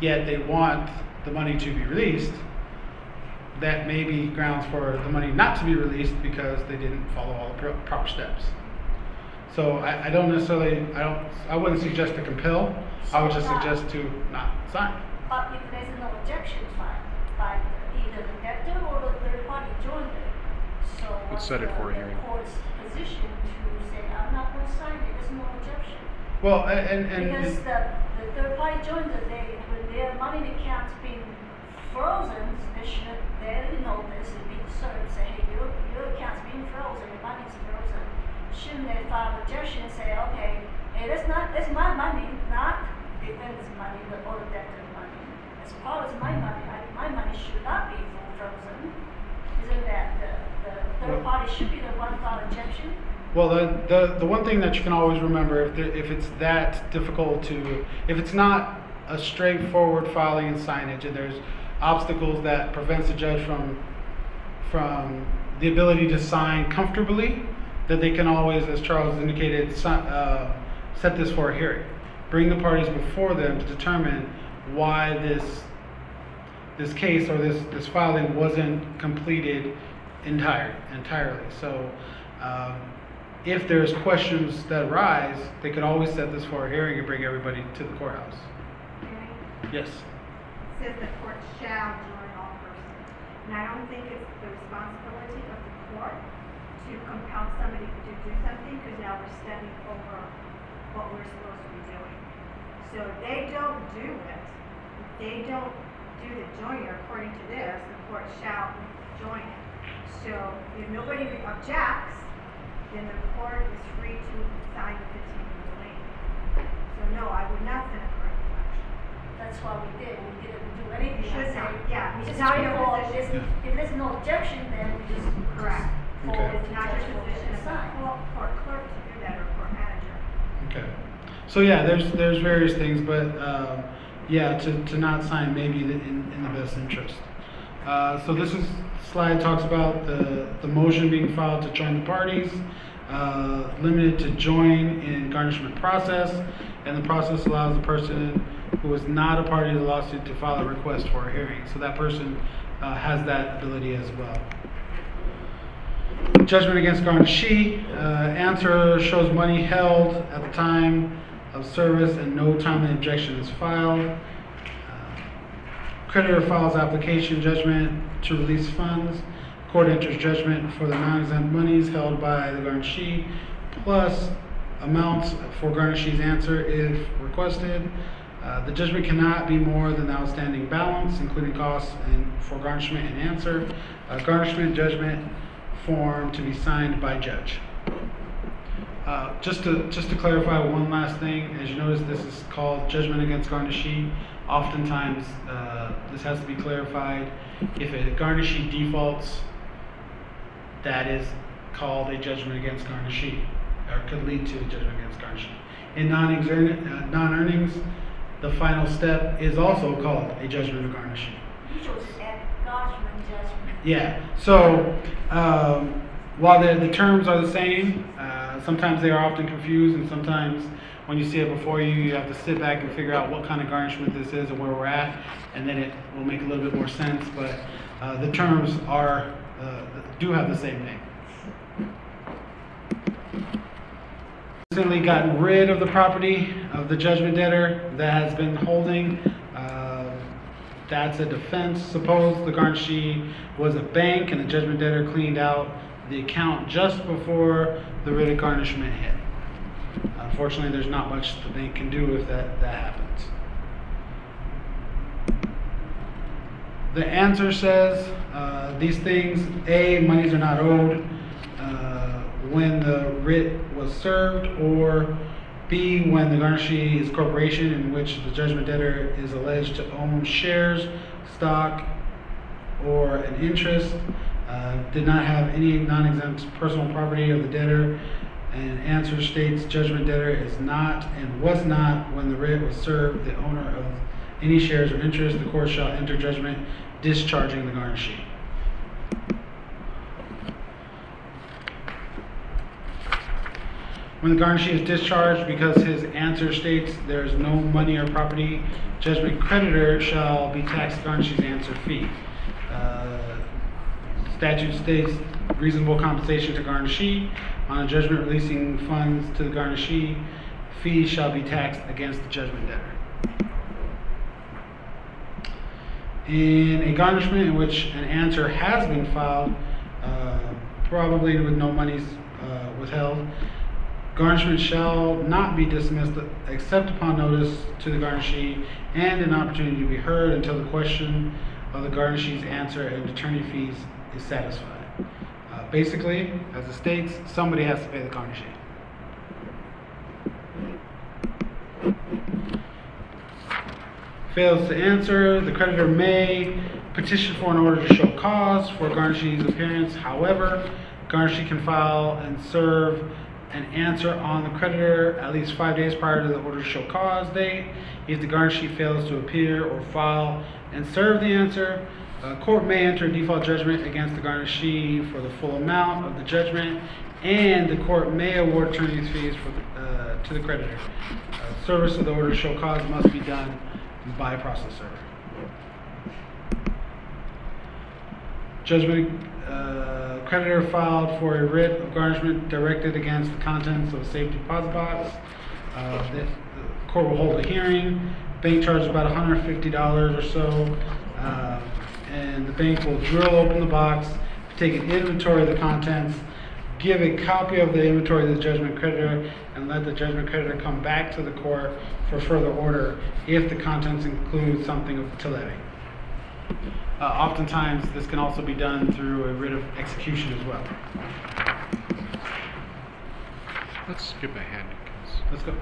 yet they want the money to be released, that may be grounds for the money not to be released because they didn't follow all the proper steps. So I, I don't necessarily, I don't, I wouldn't suggest to compel. I would just suggest to not sign. But if there's no objection filed by either the debtor or the third party joiner, so. Let's what's set it the- for a hearing. Court's position to say, I'm not gonna sign it, there's no objection. Well, a- and, and. Because the, the third party joiner, they, when their money account's been frozen, they should, they know this, and be served, say, hey, your, your account's being frozen, your money's frozen. Shouldn't they file objection and say, okay, hey, that's not, that's my money, not the defendant's money, but all the debtor's money. As far as my money, I, my money should not be frozen. Isn't that, the, the third party should be the one file objection? Well, the, the, the one thing that you can always remember, if, there, if it's that difficult to, if it's not a straightforward filing and signage, and there's obstacles that prevents the judge from, from the ability to sign comfortably, that they can always, as Charles indicated, uh, set this for a hearing. Bring the parties before them to determine why this, this case or this, this filing wasn't completed entire, entirely. So, um, if there's questions that arise, they could always set this for a hearing and bring everybody to the courthouse. Yes. It says the court shall join all persons. And I don't think it's the responsibility of the court to compel somebody to do something, because now we're stepping over what we're supposed to be doing. So if they don't do it, if they don't do the joiner according to this, the court shall join it. So if nobody objects, then the court is free to sign the continuing lien. So no, I would not send a corrective action. That's why we did, we didn't do anything. You should I not, say, yeah, it's not your position. if there's no objection, then we just. Correct. Forward Okay. to It's not your for position as a court, court clerk to do that or court manager. Okay. So yeah, there's there's various things, but um, yeah, to, to not sign may be in, in the best interest. Uh, so this is slide talks about the the motion being filed to join the parties, uh, limited to join in garnishment process, and the process allows the person who is not a party to the lawsuit to file a request for a hearing. So that person uh, has that ability as well. Judgment against Garnishee, uh, answer shows money held at the time of service and no timely objection is filed. Uh, Creditor files application judgment to release funds. Court enters judgment for the non-exempt monies held by the Garnishee, plus amounts for Garnishee's answer if requested. Uh, The judgment cannot be more than the outstanding balance, including costs and for garnishment and answer. Uh, Garnishment judgment form to be signed by judge. Uh, Just to, just to clarify one last thing, as you notice, this is called judgment against garnishee. Oftentimes, uh, this has to be clarified. If a garnishee defaults, that is called a judgment against garnishee, or could lead to a judgment against garnishee. In uh, non-earnings, the final step is also called a judgment of garnishee. Yeah, so um, while the, the terms are the same, uh, sometimes they are often confused, and sometimes when you see it before you, you have to sit back and figure out what kind of garnishment this is and where we're at, and then it will make a little bit more sense. But uh, the terms are uh, do have the same name. Recently gotten rid of the property of the judgment debtor that has been holding. That's a defense. Suppose the garnishee was a bank and the judgment debtor cleaned out the account just before the writ of garnishment hit. Unfortunately, there's not much the bank can do if that, that happens. The answer says uh, these things A, monies are not owed uh, when the writ was served, or B, when the garnishee is a corporation in which the judgment debtor is alleged to own shares, stock, or an interest, uh, did not have any non exempt personal property of the debtor. And answer states judgment debtor is not and was not, when the writ was served, the owner of any shares or interest. The court shall enter judgment discharging the garnishee. When the garnishee is discharged because his answer states there is no money or property, judgment creditor shall be taxed garnishee's answer fee. Uh, statute states reasonable compensation to garnishee on a judgment releasing funds to the garnishee. Fee shall be taxed against the judgment debtor. In a garnishment in which an answer has been filed, uh, probably with no monies uh, withheld, garnishment shall not be dismissed except upon notice to the garnishee and an opportunity to be heard until the question of the garnishee's answer and attorney fees is satisfied. Uh, basically, as it states, somebody has to pay the garnishee. Fails to answer, the creditor may petition for an order to show cause for garnishee's appearance. However, garnishee can file and serve an answer on the creditor at least five days prior to the order to show cause date. If the garnishee fails to appear or file and serve the answer, uh, court may enter a default judgment against the garnishee for the full amount of the judgment, and the court may award attorney's fees for the, uh, to the creditor. Uh, service of the order to show cause must be done by a process server. Judgment uh, creditor filed for a writ of garnishment directed against the contents of a safe deposit box. Uh, the, court will hold a hearing. Bank charges about $150 or so. Uh, and the bank will drill open the box, take an inventory of the contents, give a copy of the inventory to the judgment creditor, and let the judgment creditor come back to the court for further order if the contents include something to levy. Uh, oftentimes, this can also be done through a writ of execution as well. Let's skip ahead. 'cause- Let's go.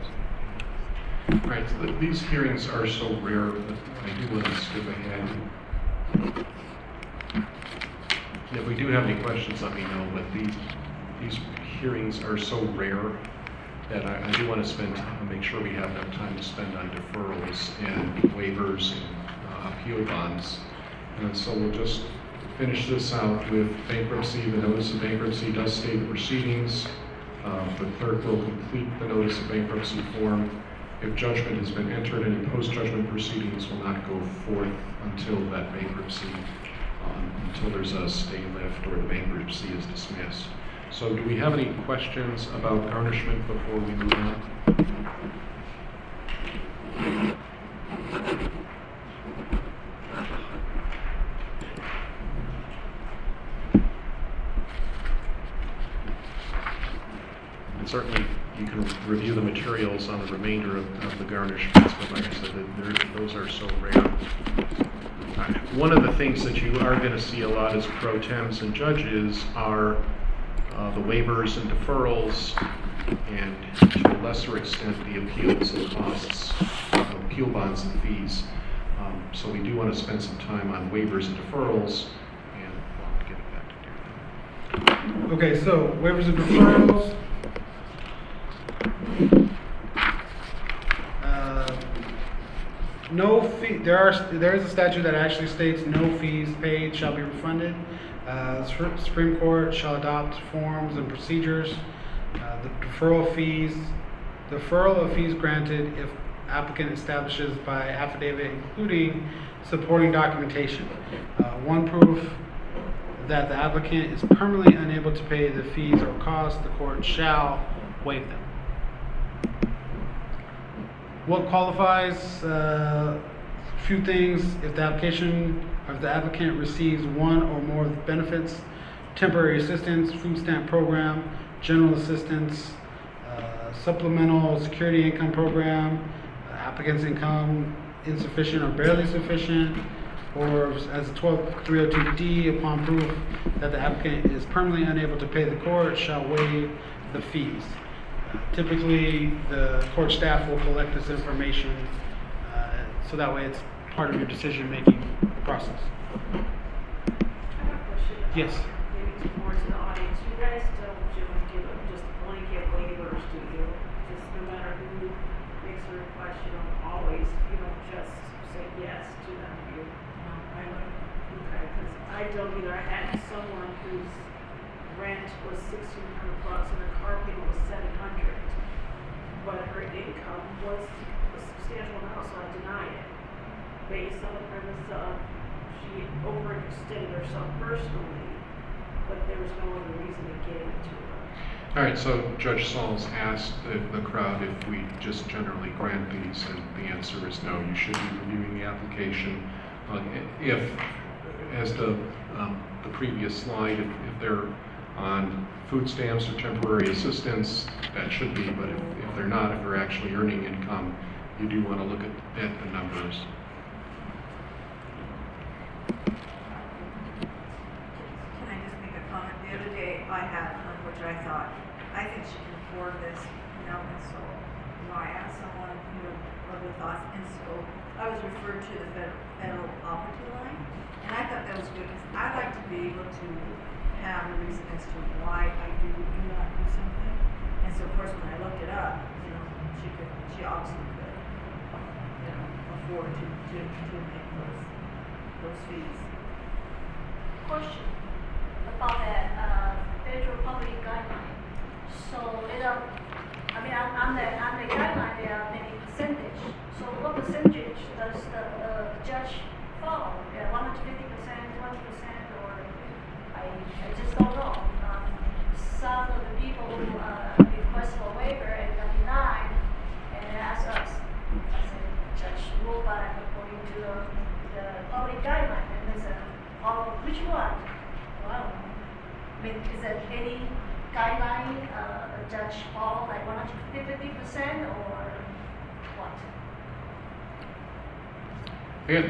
All right, so th- these hearings are so rare that I do want to skip ahead. And If we do have any questions, let me know, but these, these hearings are so rare that I, I do want to spend, time- make sure we have enough time to spend on deferrals and waivers and uh, appeal bonds. And so we'll just finish this out with bankruptcy. The notice of bankruptcy does state the proceedings. Uh, The clerk will complete the notice of bankruptcy form. If judgment has been entered, any post-judgment proceedings will not go forth until that bankruptcy, um, until there's a stay lift or the bankruptcy is dismissed. So do we have any questions about garnishment before we move on? And certainly, you can review the materials on the remainder of, of the garnishments, but like I said, those are so rare. One of the things that you are gonna see a lot as pro tems and judges are, uh, the waivers and deferrals, and to a lesser extent, the appeals and costs, uh, appeal bonds and fees. Um, so we do wanna spend some time on waivers and deferrals, and to you. Okay, so waivers and deferrals. Uh, No fee, there are, there is a statute that actually states no fees paid shall be refunded. Uh, Supreme Court shall adopt forms and procedures. Uh, the deferral fees, deferral of fees granted if applicant establishes by affidavit including supporting documentation. Uh, one proof that the applicant is permanently unable to pay the fees or costs, the court shall waive them. What qualifies, uh, few things, if the application, if the applicant receives one or more of the benefits, temporary assistance, food stamp program, general assistance, uh, supplemental security income program, applicant's income insufficient or barely sufficient, or as a twelve three oh two D, upon proof that the applicant is permanently unable to pay the court, shall waive the fees. Typically, the court staff will collect this information, uh, so that way it's part of your decision-making process. I have a question. uh, Yes. Maybe to more to the audience. You guys don't generally give them just blanket waivers, do you? Just no matter who makes a request, you don't always, you don't just say yes to them, you? I don't, okay, because I don't either. I had someone whose rent was sixteen hundred bucks and her car payment was seven hundred. But her income was a substantial amount, so I denied it. Based on the premise of she overextended herself personally, but there was no other reason to give it to her. All right, so Judge Sauls asked the, the crowd if we just generally grant these, and the answer is no. You should be reviewing the application. Uh, If, as to um, the previous slide, if, if they're on food stamps or temporary assistance, that should be, but if, if they're not, if they're actually earning income, you do want to look at, at the numbers. Can I just make a comment? The other day, I had one which I thought, I think she can afford this, know, and so, you know, I asked someone, know, what their thoughts, and so I was referred to the federal, federal poverty line, and I thought that was good, because I'd like to be able to have a reason as to why I do or do not do something. And so, of course, when I looked it up, you know, she could, she obviously could, you know, afford to, to, to make those, those fees. Question about that, uh, federal public guideline. So, it, um, I mean, on, the, on the guideline, there are many percentage. So what percentage does the, uh, judge follow? Yeah, one hundred fifty percent, I, just don't know. Um, some of the people who, uh, request for waiver and got denied, and they ask us, I said, Judge, rule by according to the, the public guideline, and they said, oh, which one? Well, I mean, is there any guideline, uh, a judge follow, like one hundred fifty percent, or what? And,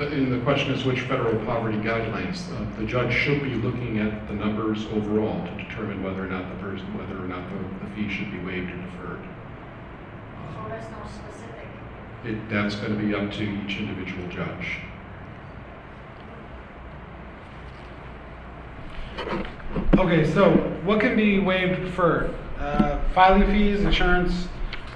uh, and the question is which federal poverty guidelines? Uh, The judge should be looking at the numbers overall to determine whether or not the person, whether or not the, the fee should be waived or deferred. So that's not specific. It, that's gonna be up to each individual judge. Okay, so what can be waived or deferred? Uh, filing fees, insurance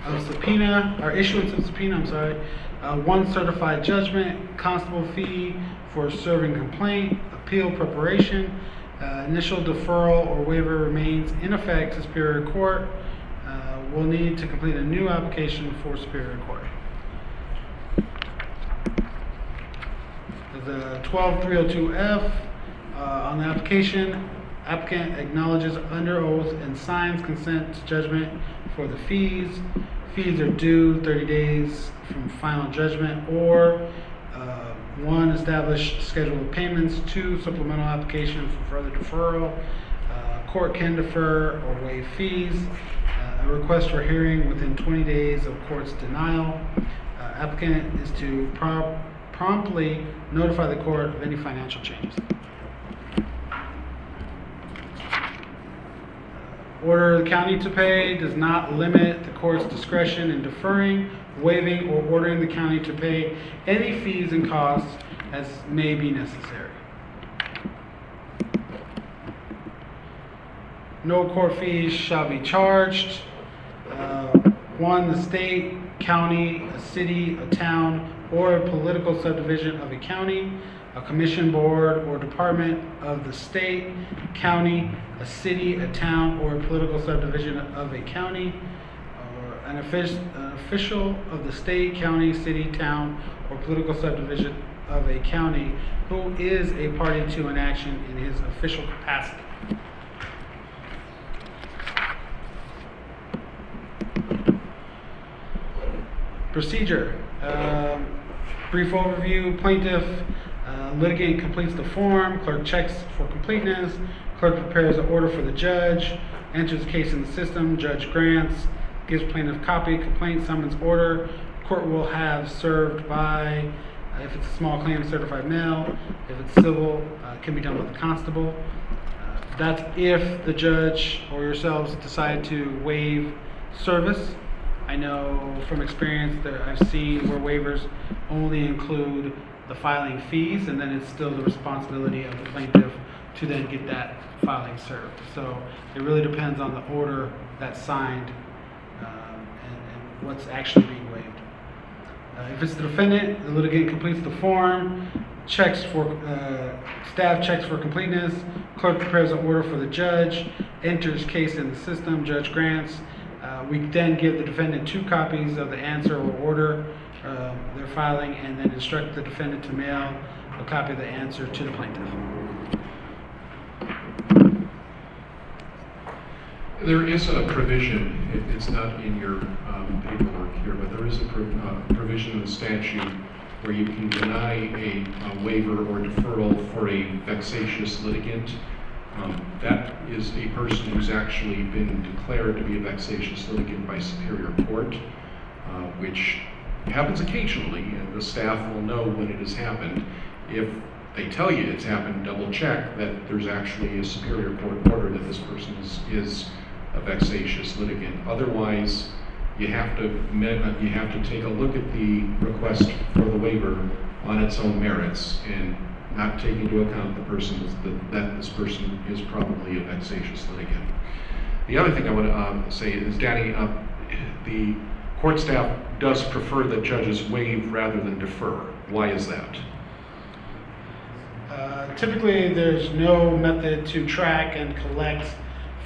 of subpoena, or issuance of subpoena, I'm sorry. Uh, one certified judgment, constable fee for serving complaint, appeal preparation, uh, initial deferral or waiver remains in effect to Superior Court. Uh, will need to complete a new application for Superior Court. The 12302F, uh, on the application, applicant acknowledges under oath and signs consent to judgment for the fees. Fees are due 30 days from final judgment or, uh, one, establish schedule of payments, two, supplemental application for further deferral. Uh, Court can defer or waive fees. Uh, A request for hearing within 20 days of court's denial. Uh, Applicant is to prompt promptly notify the court of any financial changes. Order of the county to pay does not limit the court's discretion in deferring, waiving, or ordering the county to pay any fees and costs as may be necessary. No court fees shall be charged. Uh, One, the state, county, a city, a town, or a political subdivision of a county a commission board or department of the state, county, a city, a town, or a political subdivision of a county, or an offic- an official of the state, county, city, town, or political subdivision of a county who is a party to an action in his official capacity. Procedure. Um, Brief overview, plaintiff, uh, litigant completes the form, clerk checks for completeness, clerk prepares an order for the judge, enters the case in the system, judge grants, gives plaintiff copy, complaint, summons, order. Court will have served by, uh, if it's a small claim, certified mail. If it's civil, uh, can be done with a constable. Uh, That's if the judge or yourselves decide to waive service. I know from experience that I've seen where waivers only include the filing fees, and then it's still the responsibility of the plaintiff to then get that filing served. So it really depends on the order that's signed um, and, and what's actually being waived. Uh, if it's the defendant, the litigant completes the form, checks for, uh, staff checks for completeness, clerk prepares an order for the judge, enters case in the system, judge grants. Uh, we then give the defendant two copies of the answer or order uh, they're filing, and then instruct the defendant to mail a copy of the answer to the plaintiff. There is a provision, it- it's not in your um, paperwork here, but there is a pro- uh, provision in the statute where you can deny a a waiver or deferral for a vexatious litigant. Um, That is a person who's actually been declared to be a vexatious litigant by Superior Court, uh, which happens occasionally, and the staff will know when it has happened. If they tell you it's happened, double check that there's actually a Superior Court order that this person is, is a vexatious litigant. Otherwise, you have to, you have to take a look at the request for the waiver on its own merits and not take into account the person, that- that this person is probably a vexatious litigant. The other thing I want to um, say is, Danny, uh, the court staff does prefer that judges waive rather than defer. Why is that? Uh, Typically, there's no method to track and collect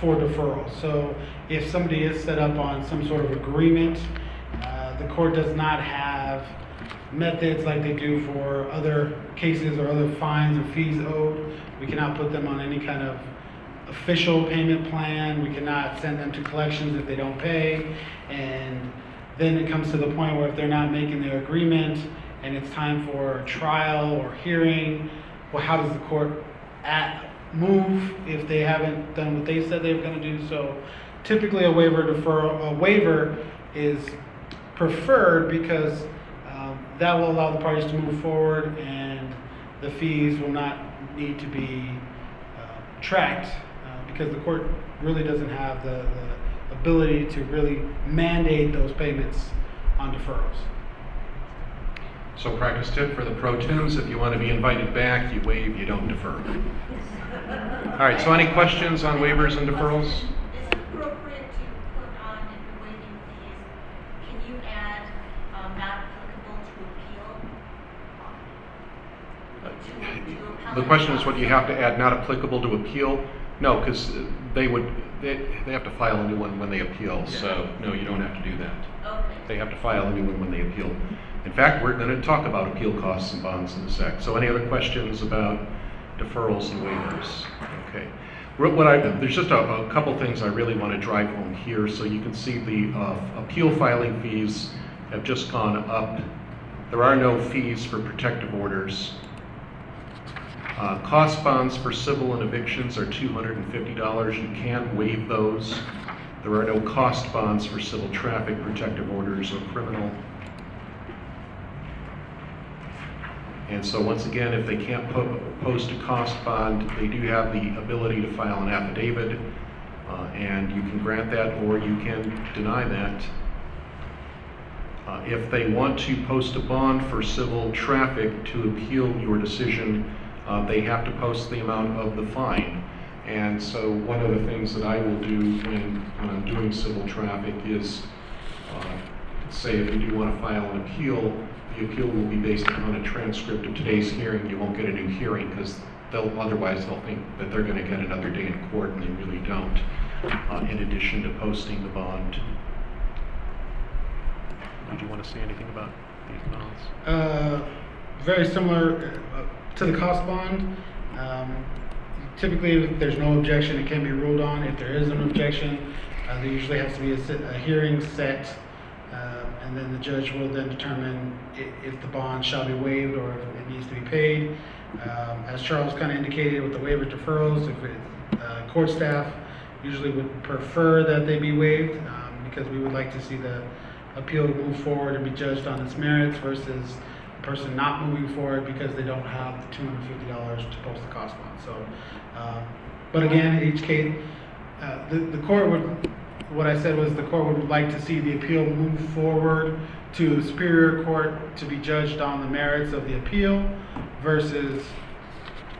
for deferral. So if somebody is set up on some sort of agreement, uh, the court does not have methods like they do for other cases or other fines or fees owed. We cannot put them on any kind of official payment plan. We cannot send them to collections if they don't pay. And then it comes to the point where if they're not making their agreement and it's time for trial or hearing, well, how does the court move if they haven't done what they said they were gonna do? So typically a waiver deferral, a waiver is preferred because um, that will allow the parties to move forward and the fees will not need to be uh, tracked uh, because the court really doesn't have the, the ability to really mandate those payments on deferrals. So practice tip for the pro tems, if you want to be invited back, you waive, you don't defer. All right, so any questions on waivers and deferrals? Is it appropriate to put on, if you're waiving can you add, um, applicable to appeal? To- to The question is, what do you have to add, not applicable to appeal? No, because they would, they, they have to file a new one when they appeal, so, no, you don't have to do that. Okay. They have to file a new one when they appeal. In fact, we're going to talk about appeal costs and bonds in a sec. So any other questions about deferrals and waivers? Okay. What what I, there's just a, a couple things I really want to drive home here. So you can see the uh, appeal filing fees have just gone up. There are no fees for protective orders. Uh, Cost bonds for civil and evictions are $250. You can waive those. There are no cost bonds for civil traffic protective orders or criminal. And so once again, if they can't po- post a cost bond, they do have the ability to file an affidavit, uh, and you can grant that or you can deny that. Uh, If they want to post a bond for civil traffic to appeal your decision, uh, they have to post the amount of the fine. And so one of the things that I will do when, when I'm doing civil traffic is, uh, say if you do want to file an appeal, the the appeal will be based upon a transcript of today's hearing. You won't get a new hearing because they'll, otherwise they'll think that they're gonna get another day in court and they really don't, uh, in addition to posting the bond. Did you want to say anything about these bonds? Uh, very similar uh, to the cost bond. Um, typically, if there's no objection, it can be ruled on. If there is an objection, uh, there usually has to be a, sit- a hearing set, uh, and then the judge will then determine if the bond shall be waived or if it needs to be paid. Um, as Charles kind of indicated with the waiver deferrals, if it, uh, court staff usually would prefer that they be waived um, because we would like to see the appeal move forward and be judged on its merits versus person not moving forward because they don't have the two hundred fifty dollars to post the cost bond. So, um, but again, in each case, uh, the, the court would, what I said was the court would like to see the appeal move forward to Superior Court to be judged on the merits of the appeal versus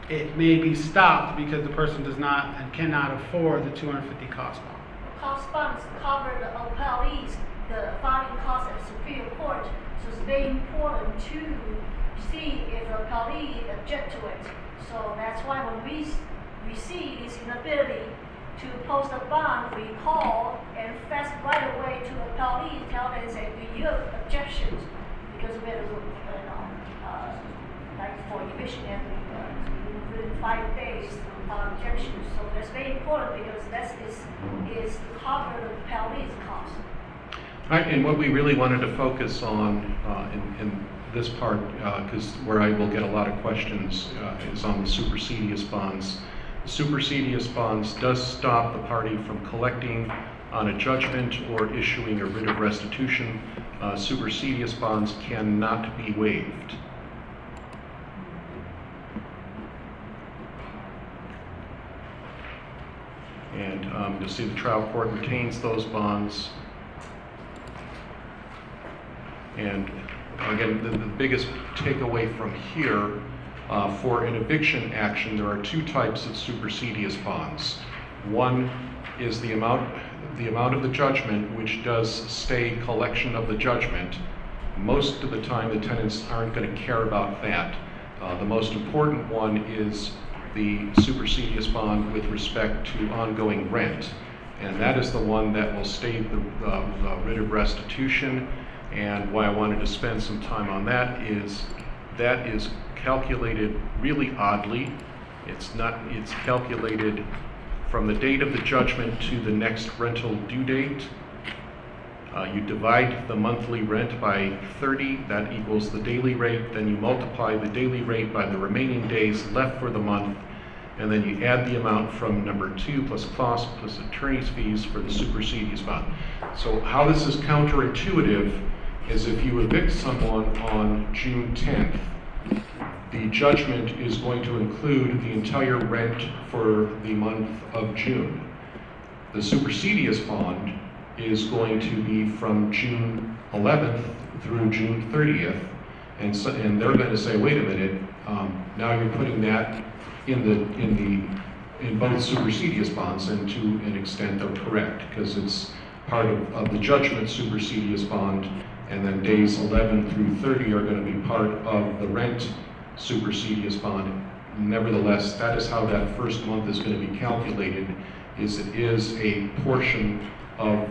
it may be stopped because the person does not and cannot afford the two hundred fifty cost bond. Cost bonds cover the appellees, the filing costs at Superior Court, so it's very important to see if the appellee object to it. So that's why when we s- receive this inability to post a bond, we call and fast right away to the appellee, tell them, say, do you have objections? Because we have, you know, uh, like for eviction and, uh, within five days, without objections. So that's very important because that is, is to cover the appellee's cost. And what we really wanted to focus on uh, in, in this part, because where I will get a lot of questions, uh, is on the supersedeas bonds. Supersedeas bonds does stop the party from collecting on a judgment or issuing a writ of restitution. Uh, Supersedeas bonds cannot be waived. And um, you'll see the trial court retains those bonds. And again, the, the biggest takeaway from here, uh, for an eviction action, there are two types of supersedeas bonds. One is the amount, the amount of the judgment, which does stay collection of the judgment. Most of the time, the tenants aren't going to care about that. Uh, the most important one is the supersedeas bond with respect to ongoing rent. And that is the one that will stay the, uh, the writ of restitution. And why I wanted to spend some time on that is that is calculated really oddly. It's not, it's calculated from the date of the judgment to the next rental due date. Uh, you divide the monthly rent by 30, that equals the daily rate. Then you multiply the daily rate by the remaining days left for the month. And then you add the amount from number two plus cost plus attorney's fees for the supersedeas bond. So how this is counterintuitive is if you evict someone on June 10th, the judgment is going to include the entire rent for the month of June. The supersedeas bond is going to be from June 11th through June 30th. And so, and they're going to say, wait a minute, um, now you're putting that in the, in the, in both supersedeas bonds, and to an extent they're correct, because it's part of, of the judgment supersedeas bond, and then days 11 through 30 are going to be part of the rent supersedeas bond. Nevertheless, that is how that first month is going to be calculated, is it is a portion of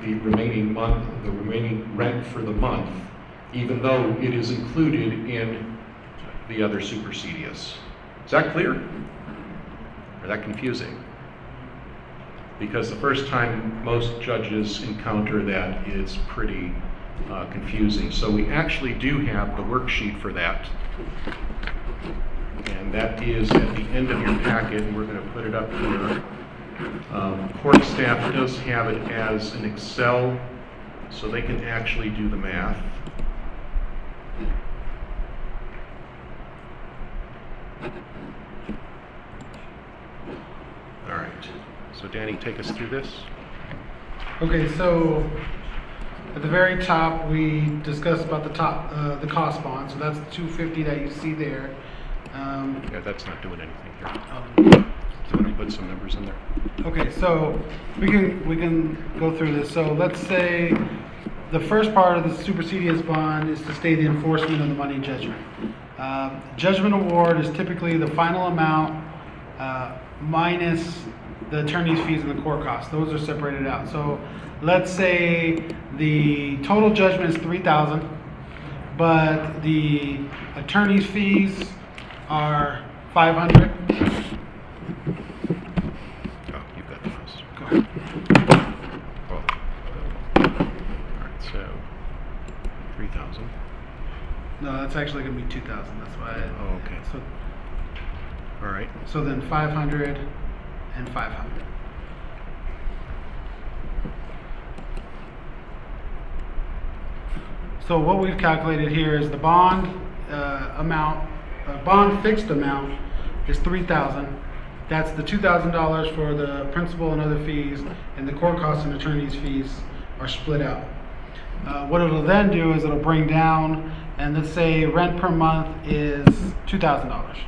the remaining month, the remaining rent for the month, even though it is included in the other supersedeas. Is that clear? Or that confusing? Because the first time most judges encounter that, it's pretty uh, confusing. So we actually do have the worksheet for that. And that is at the end of your packet, and we're going to put it up here. Um, Court staff does have it as an Excel, so they can actually do the math. All right, so Danny, take us through this. Okay, so at the very top, we discussed about the top, uh, the cost bond, so that's the two fifty that you see there. Um, Yeah, that's not doing anything here. um, So I'm to put some numbers in there. Okay, so we can, we can go through this. So let's say the first part of the supersedeas bond is to stay the enforcement of the money judgment. Uh, Judgment award is typically the final amount uh, minus the attorney's fees and the court costs. Those are separated out. So let's say the total judgment is 3000 but the attorney's fees are 500 Oh, you've got the most. Go ahead. Well, all right, so, three thousand. no that's actually going to be 2000 that's why I, Oh, okay. so All right, So then 500 and 500. So what we've calculated here is the bond, uh, amount, uh, bond fixed amount is three thousand. That's the two thousand dollars for the principal and other fees, and the court costs and attorney's fees are split out. Uh, what it'll then do is it'll bring down, and let's say rent per month is two thousand dollars.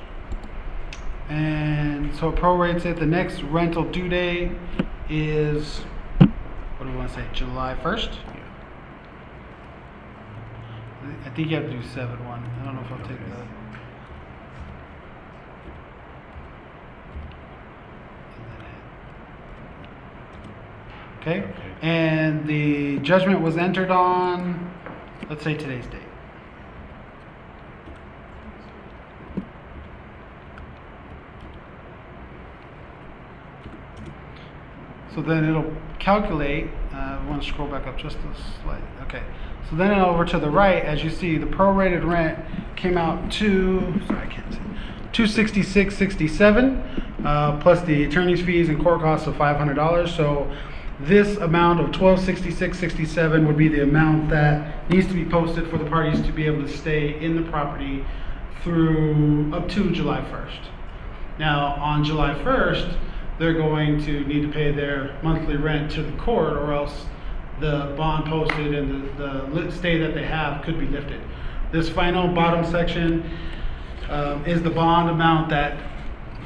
And so it prorates it, the next rental due date is, what do we wanna say, July first? I think you have to do seven one, I don't know if I'll take the. Okay, and the judgment was entered on, let's say today's date. So then it'll calculate, uh, I want to scroll back up just a slight, okay. So then over to the right, as you see, the prorated rent came out to, sorry, I can't see, two sixty-six sixty-seven, uh, plus the attorney's fees and court costs of five hundred dollars. So this amount of twelve sixty-six sixty-seven would be the amount that needs to be posted for the parties to be able to stay in the property through, up to July first. Now, on July 1st, they're going to need to pay their monthly rent to the court, or else the bond posted and the, the stay that they have could be lifted. This final bottom section um, is the bond amount that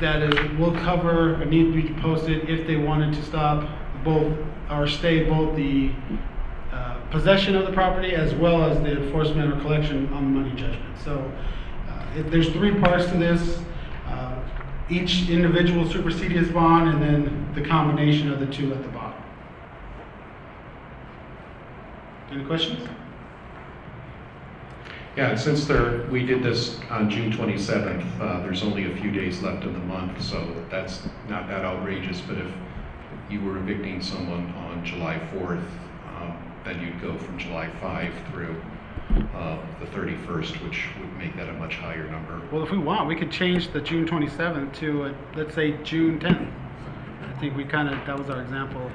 that is will cover or need to be posted if they wanted to stop both or stay both the uh, possession of the property as well as the enforcement or collection on the money judgment. So uh, if there's three parts to this. Uh, each individual supersedeas bond and then the combination of the two at the bottom. Any questions? Yeah, and since there, we did this on June 27th, uh, there's only a few days left in the month, so that's not that outrageous, but if you were evicting someone on July 4th, um, then you'd go from July 5 through uh, the 31st, which would make that a much higher number. Well, if we want, we could change the June 27th to, uh, let's say, June 10th. I think we kind of, that was our example.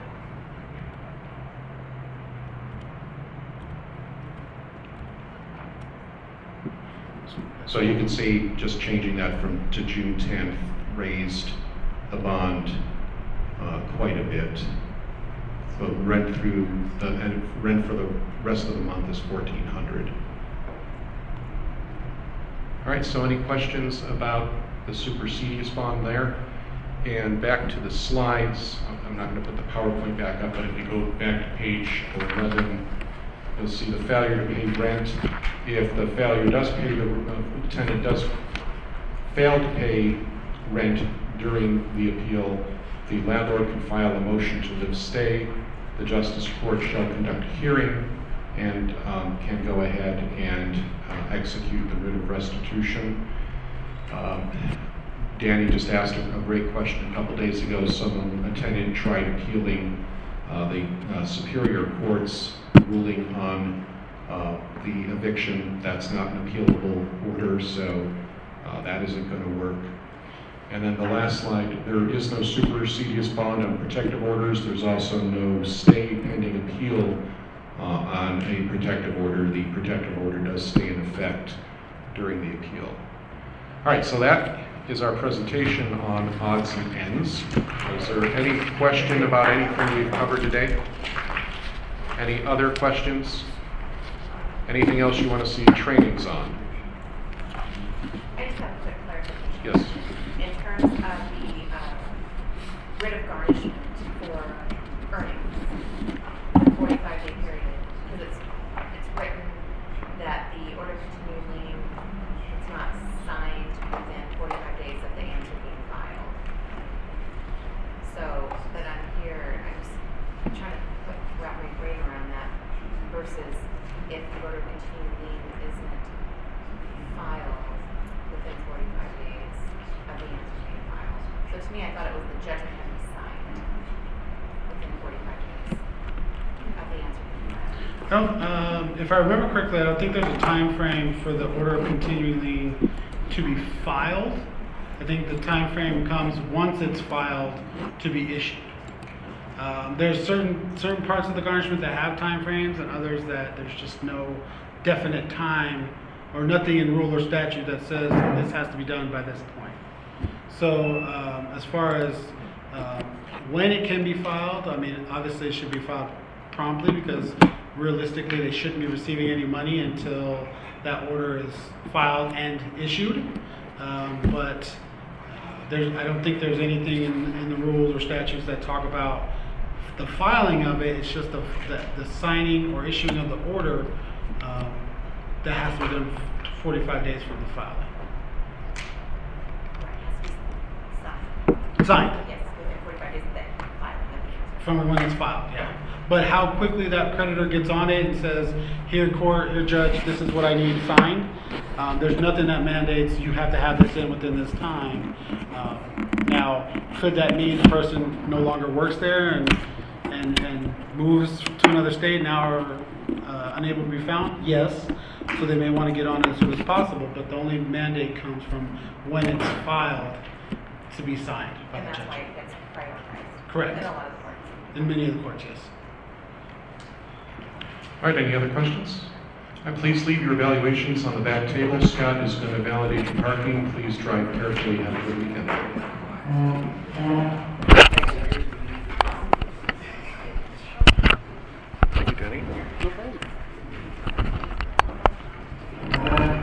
So you can see, just changing that from, to June 10th, raised the bond uh, quite a bit. So rent through, the and rent for the rest of the month is 1,400. All right, so any questions about the supersedeas bond there? And back to the slides, I'm not going to put the PowerPoint back up, but if you go back to page 11, you'll see the failure to pay rent. If the failure does pay, the uh, tenant does fail to pay rent during the appeal, the landlord can file a motion to live stay. The justice court shall conduct a hearing and um, can go ahead and uh, execute the writ of restitution. Um, Danny just asked a great question a couple days ago. Someone, a tenant tried appealing the uh, Superior Court's ruling on uh, the eviction. That's not an appealable order, so uh, that isn't going to work. And then the last slide, there is no supersedeas bond on protective orders. There's also no stay pending appeal uh, on a protective order. The protective order does stay in effect during the appeal. All right, so that is our presentation on odds and ends. Is there any question about anything we've covered today? Any other questions? Anything else you want to see trainings on? I just have a quick clarification. Yes. In terms of the uh, writ of garnishment for earnings, the 45-day period, because it's versus if the order of continued lien isn't filed within forty-five days of the answer being filed. So to me, I thought it was the judgment had to be signed within forty-five days of the answer being filed. I don't, um, if I remember correctly, I don't think there's a time frame for the order of continuing lien to be filed. I think the time frame comes once it's filed to be issued. Um, there's certain certain parts of the garnishment that have time frames, and others that there's just no definite time or nothing in rule or statute that says this has to be done by this point. So um, as far as um, when it can be filed, I mean, obviously it should be filed promptly because realistically they shouldn't be receiving any money until that order is filed and issued. Um, but uh, there's, I don't think there's anything in, in the rules or statutes that talk about the filing of it. It's just the, the, the signing or issuing of the order um, that has to be done 45 days from the filing. Right, it has to be signed. Signed. Yes, within forty-five days of the filing of the answer. From when it's filed, yeah. But how quickly that creditor gets on it and says, here court, here judge, this is what I need signed. Um, there's nothing that mandates you have to have this in within this time. Um, now, could that mean the person no longer works there and, and, and moves to another state and now are uh, unable to be found? Yes. So they may want to get on it as soon as possible, but the only mandate comes from when it's filed to be signed by And the that's judge. why it gets prioritized. Correct. In a lot of courts. In many of the courts, yes. All right, any other questions? Please leave your evaluations on the back table. Scott is going to validate your parking. Please drive carefully. Have a good weekend. Thank you, Danny.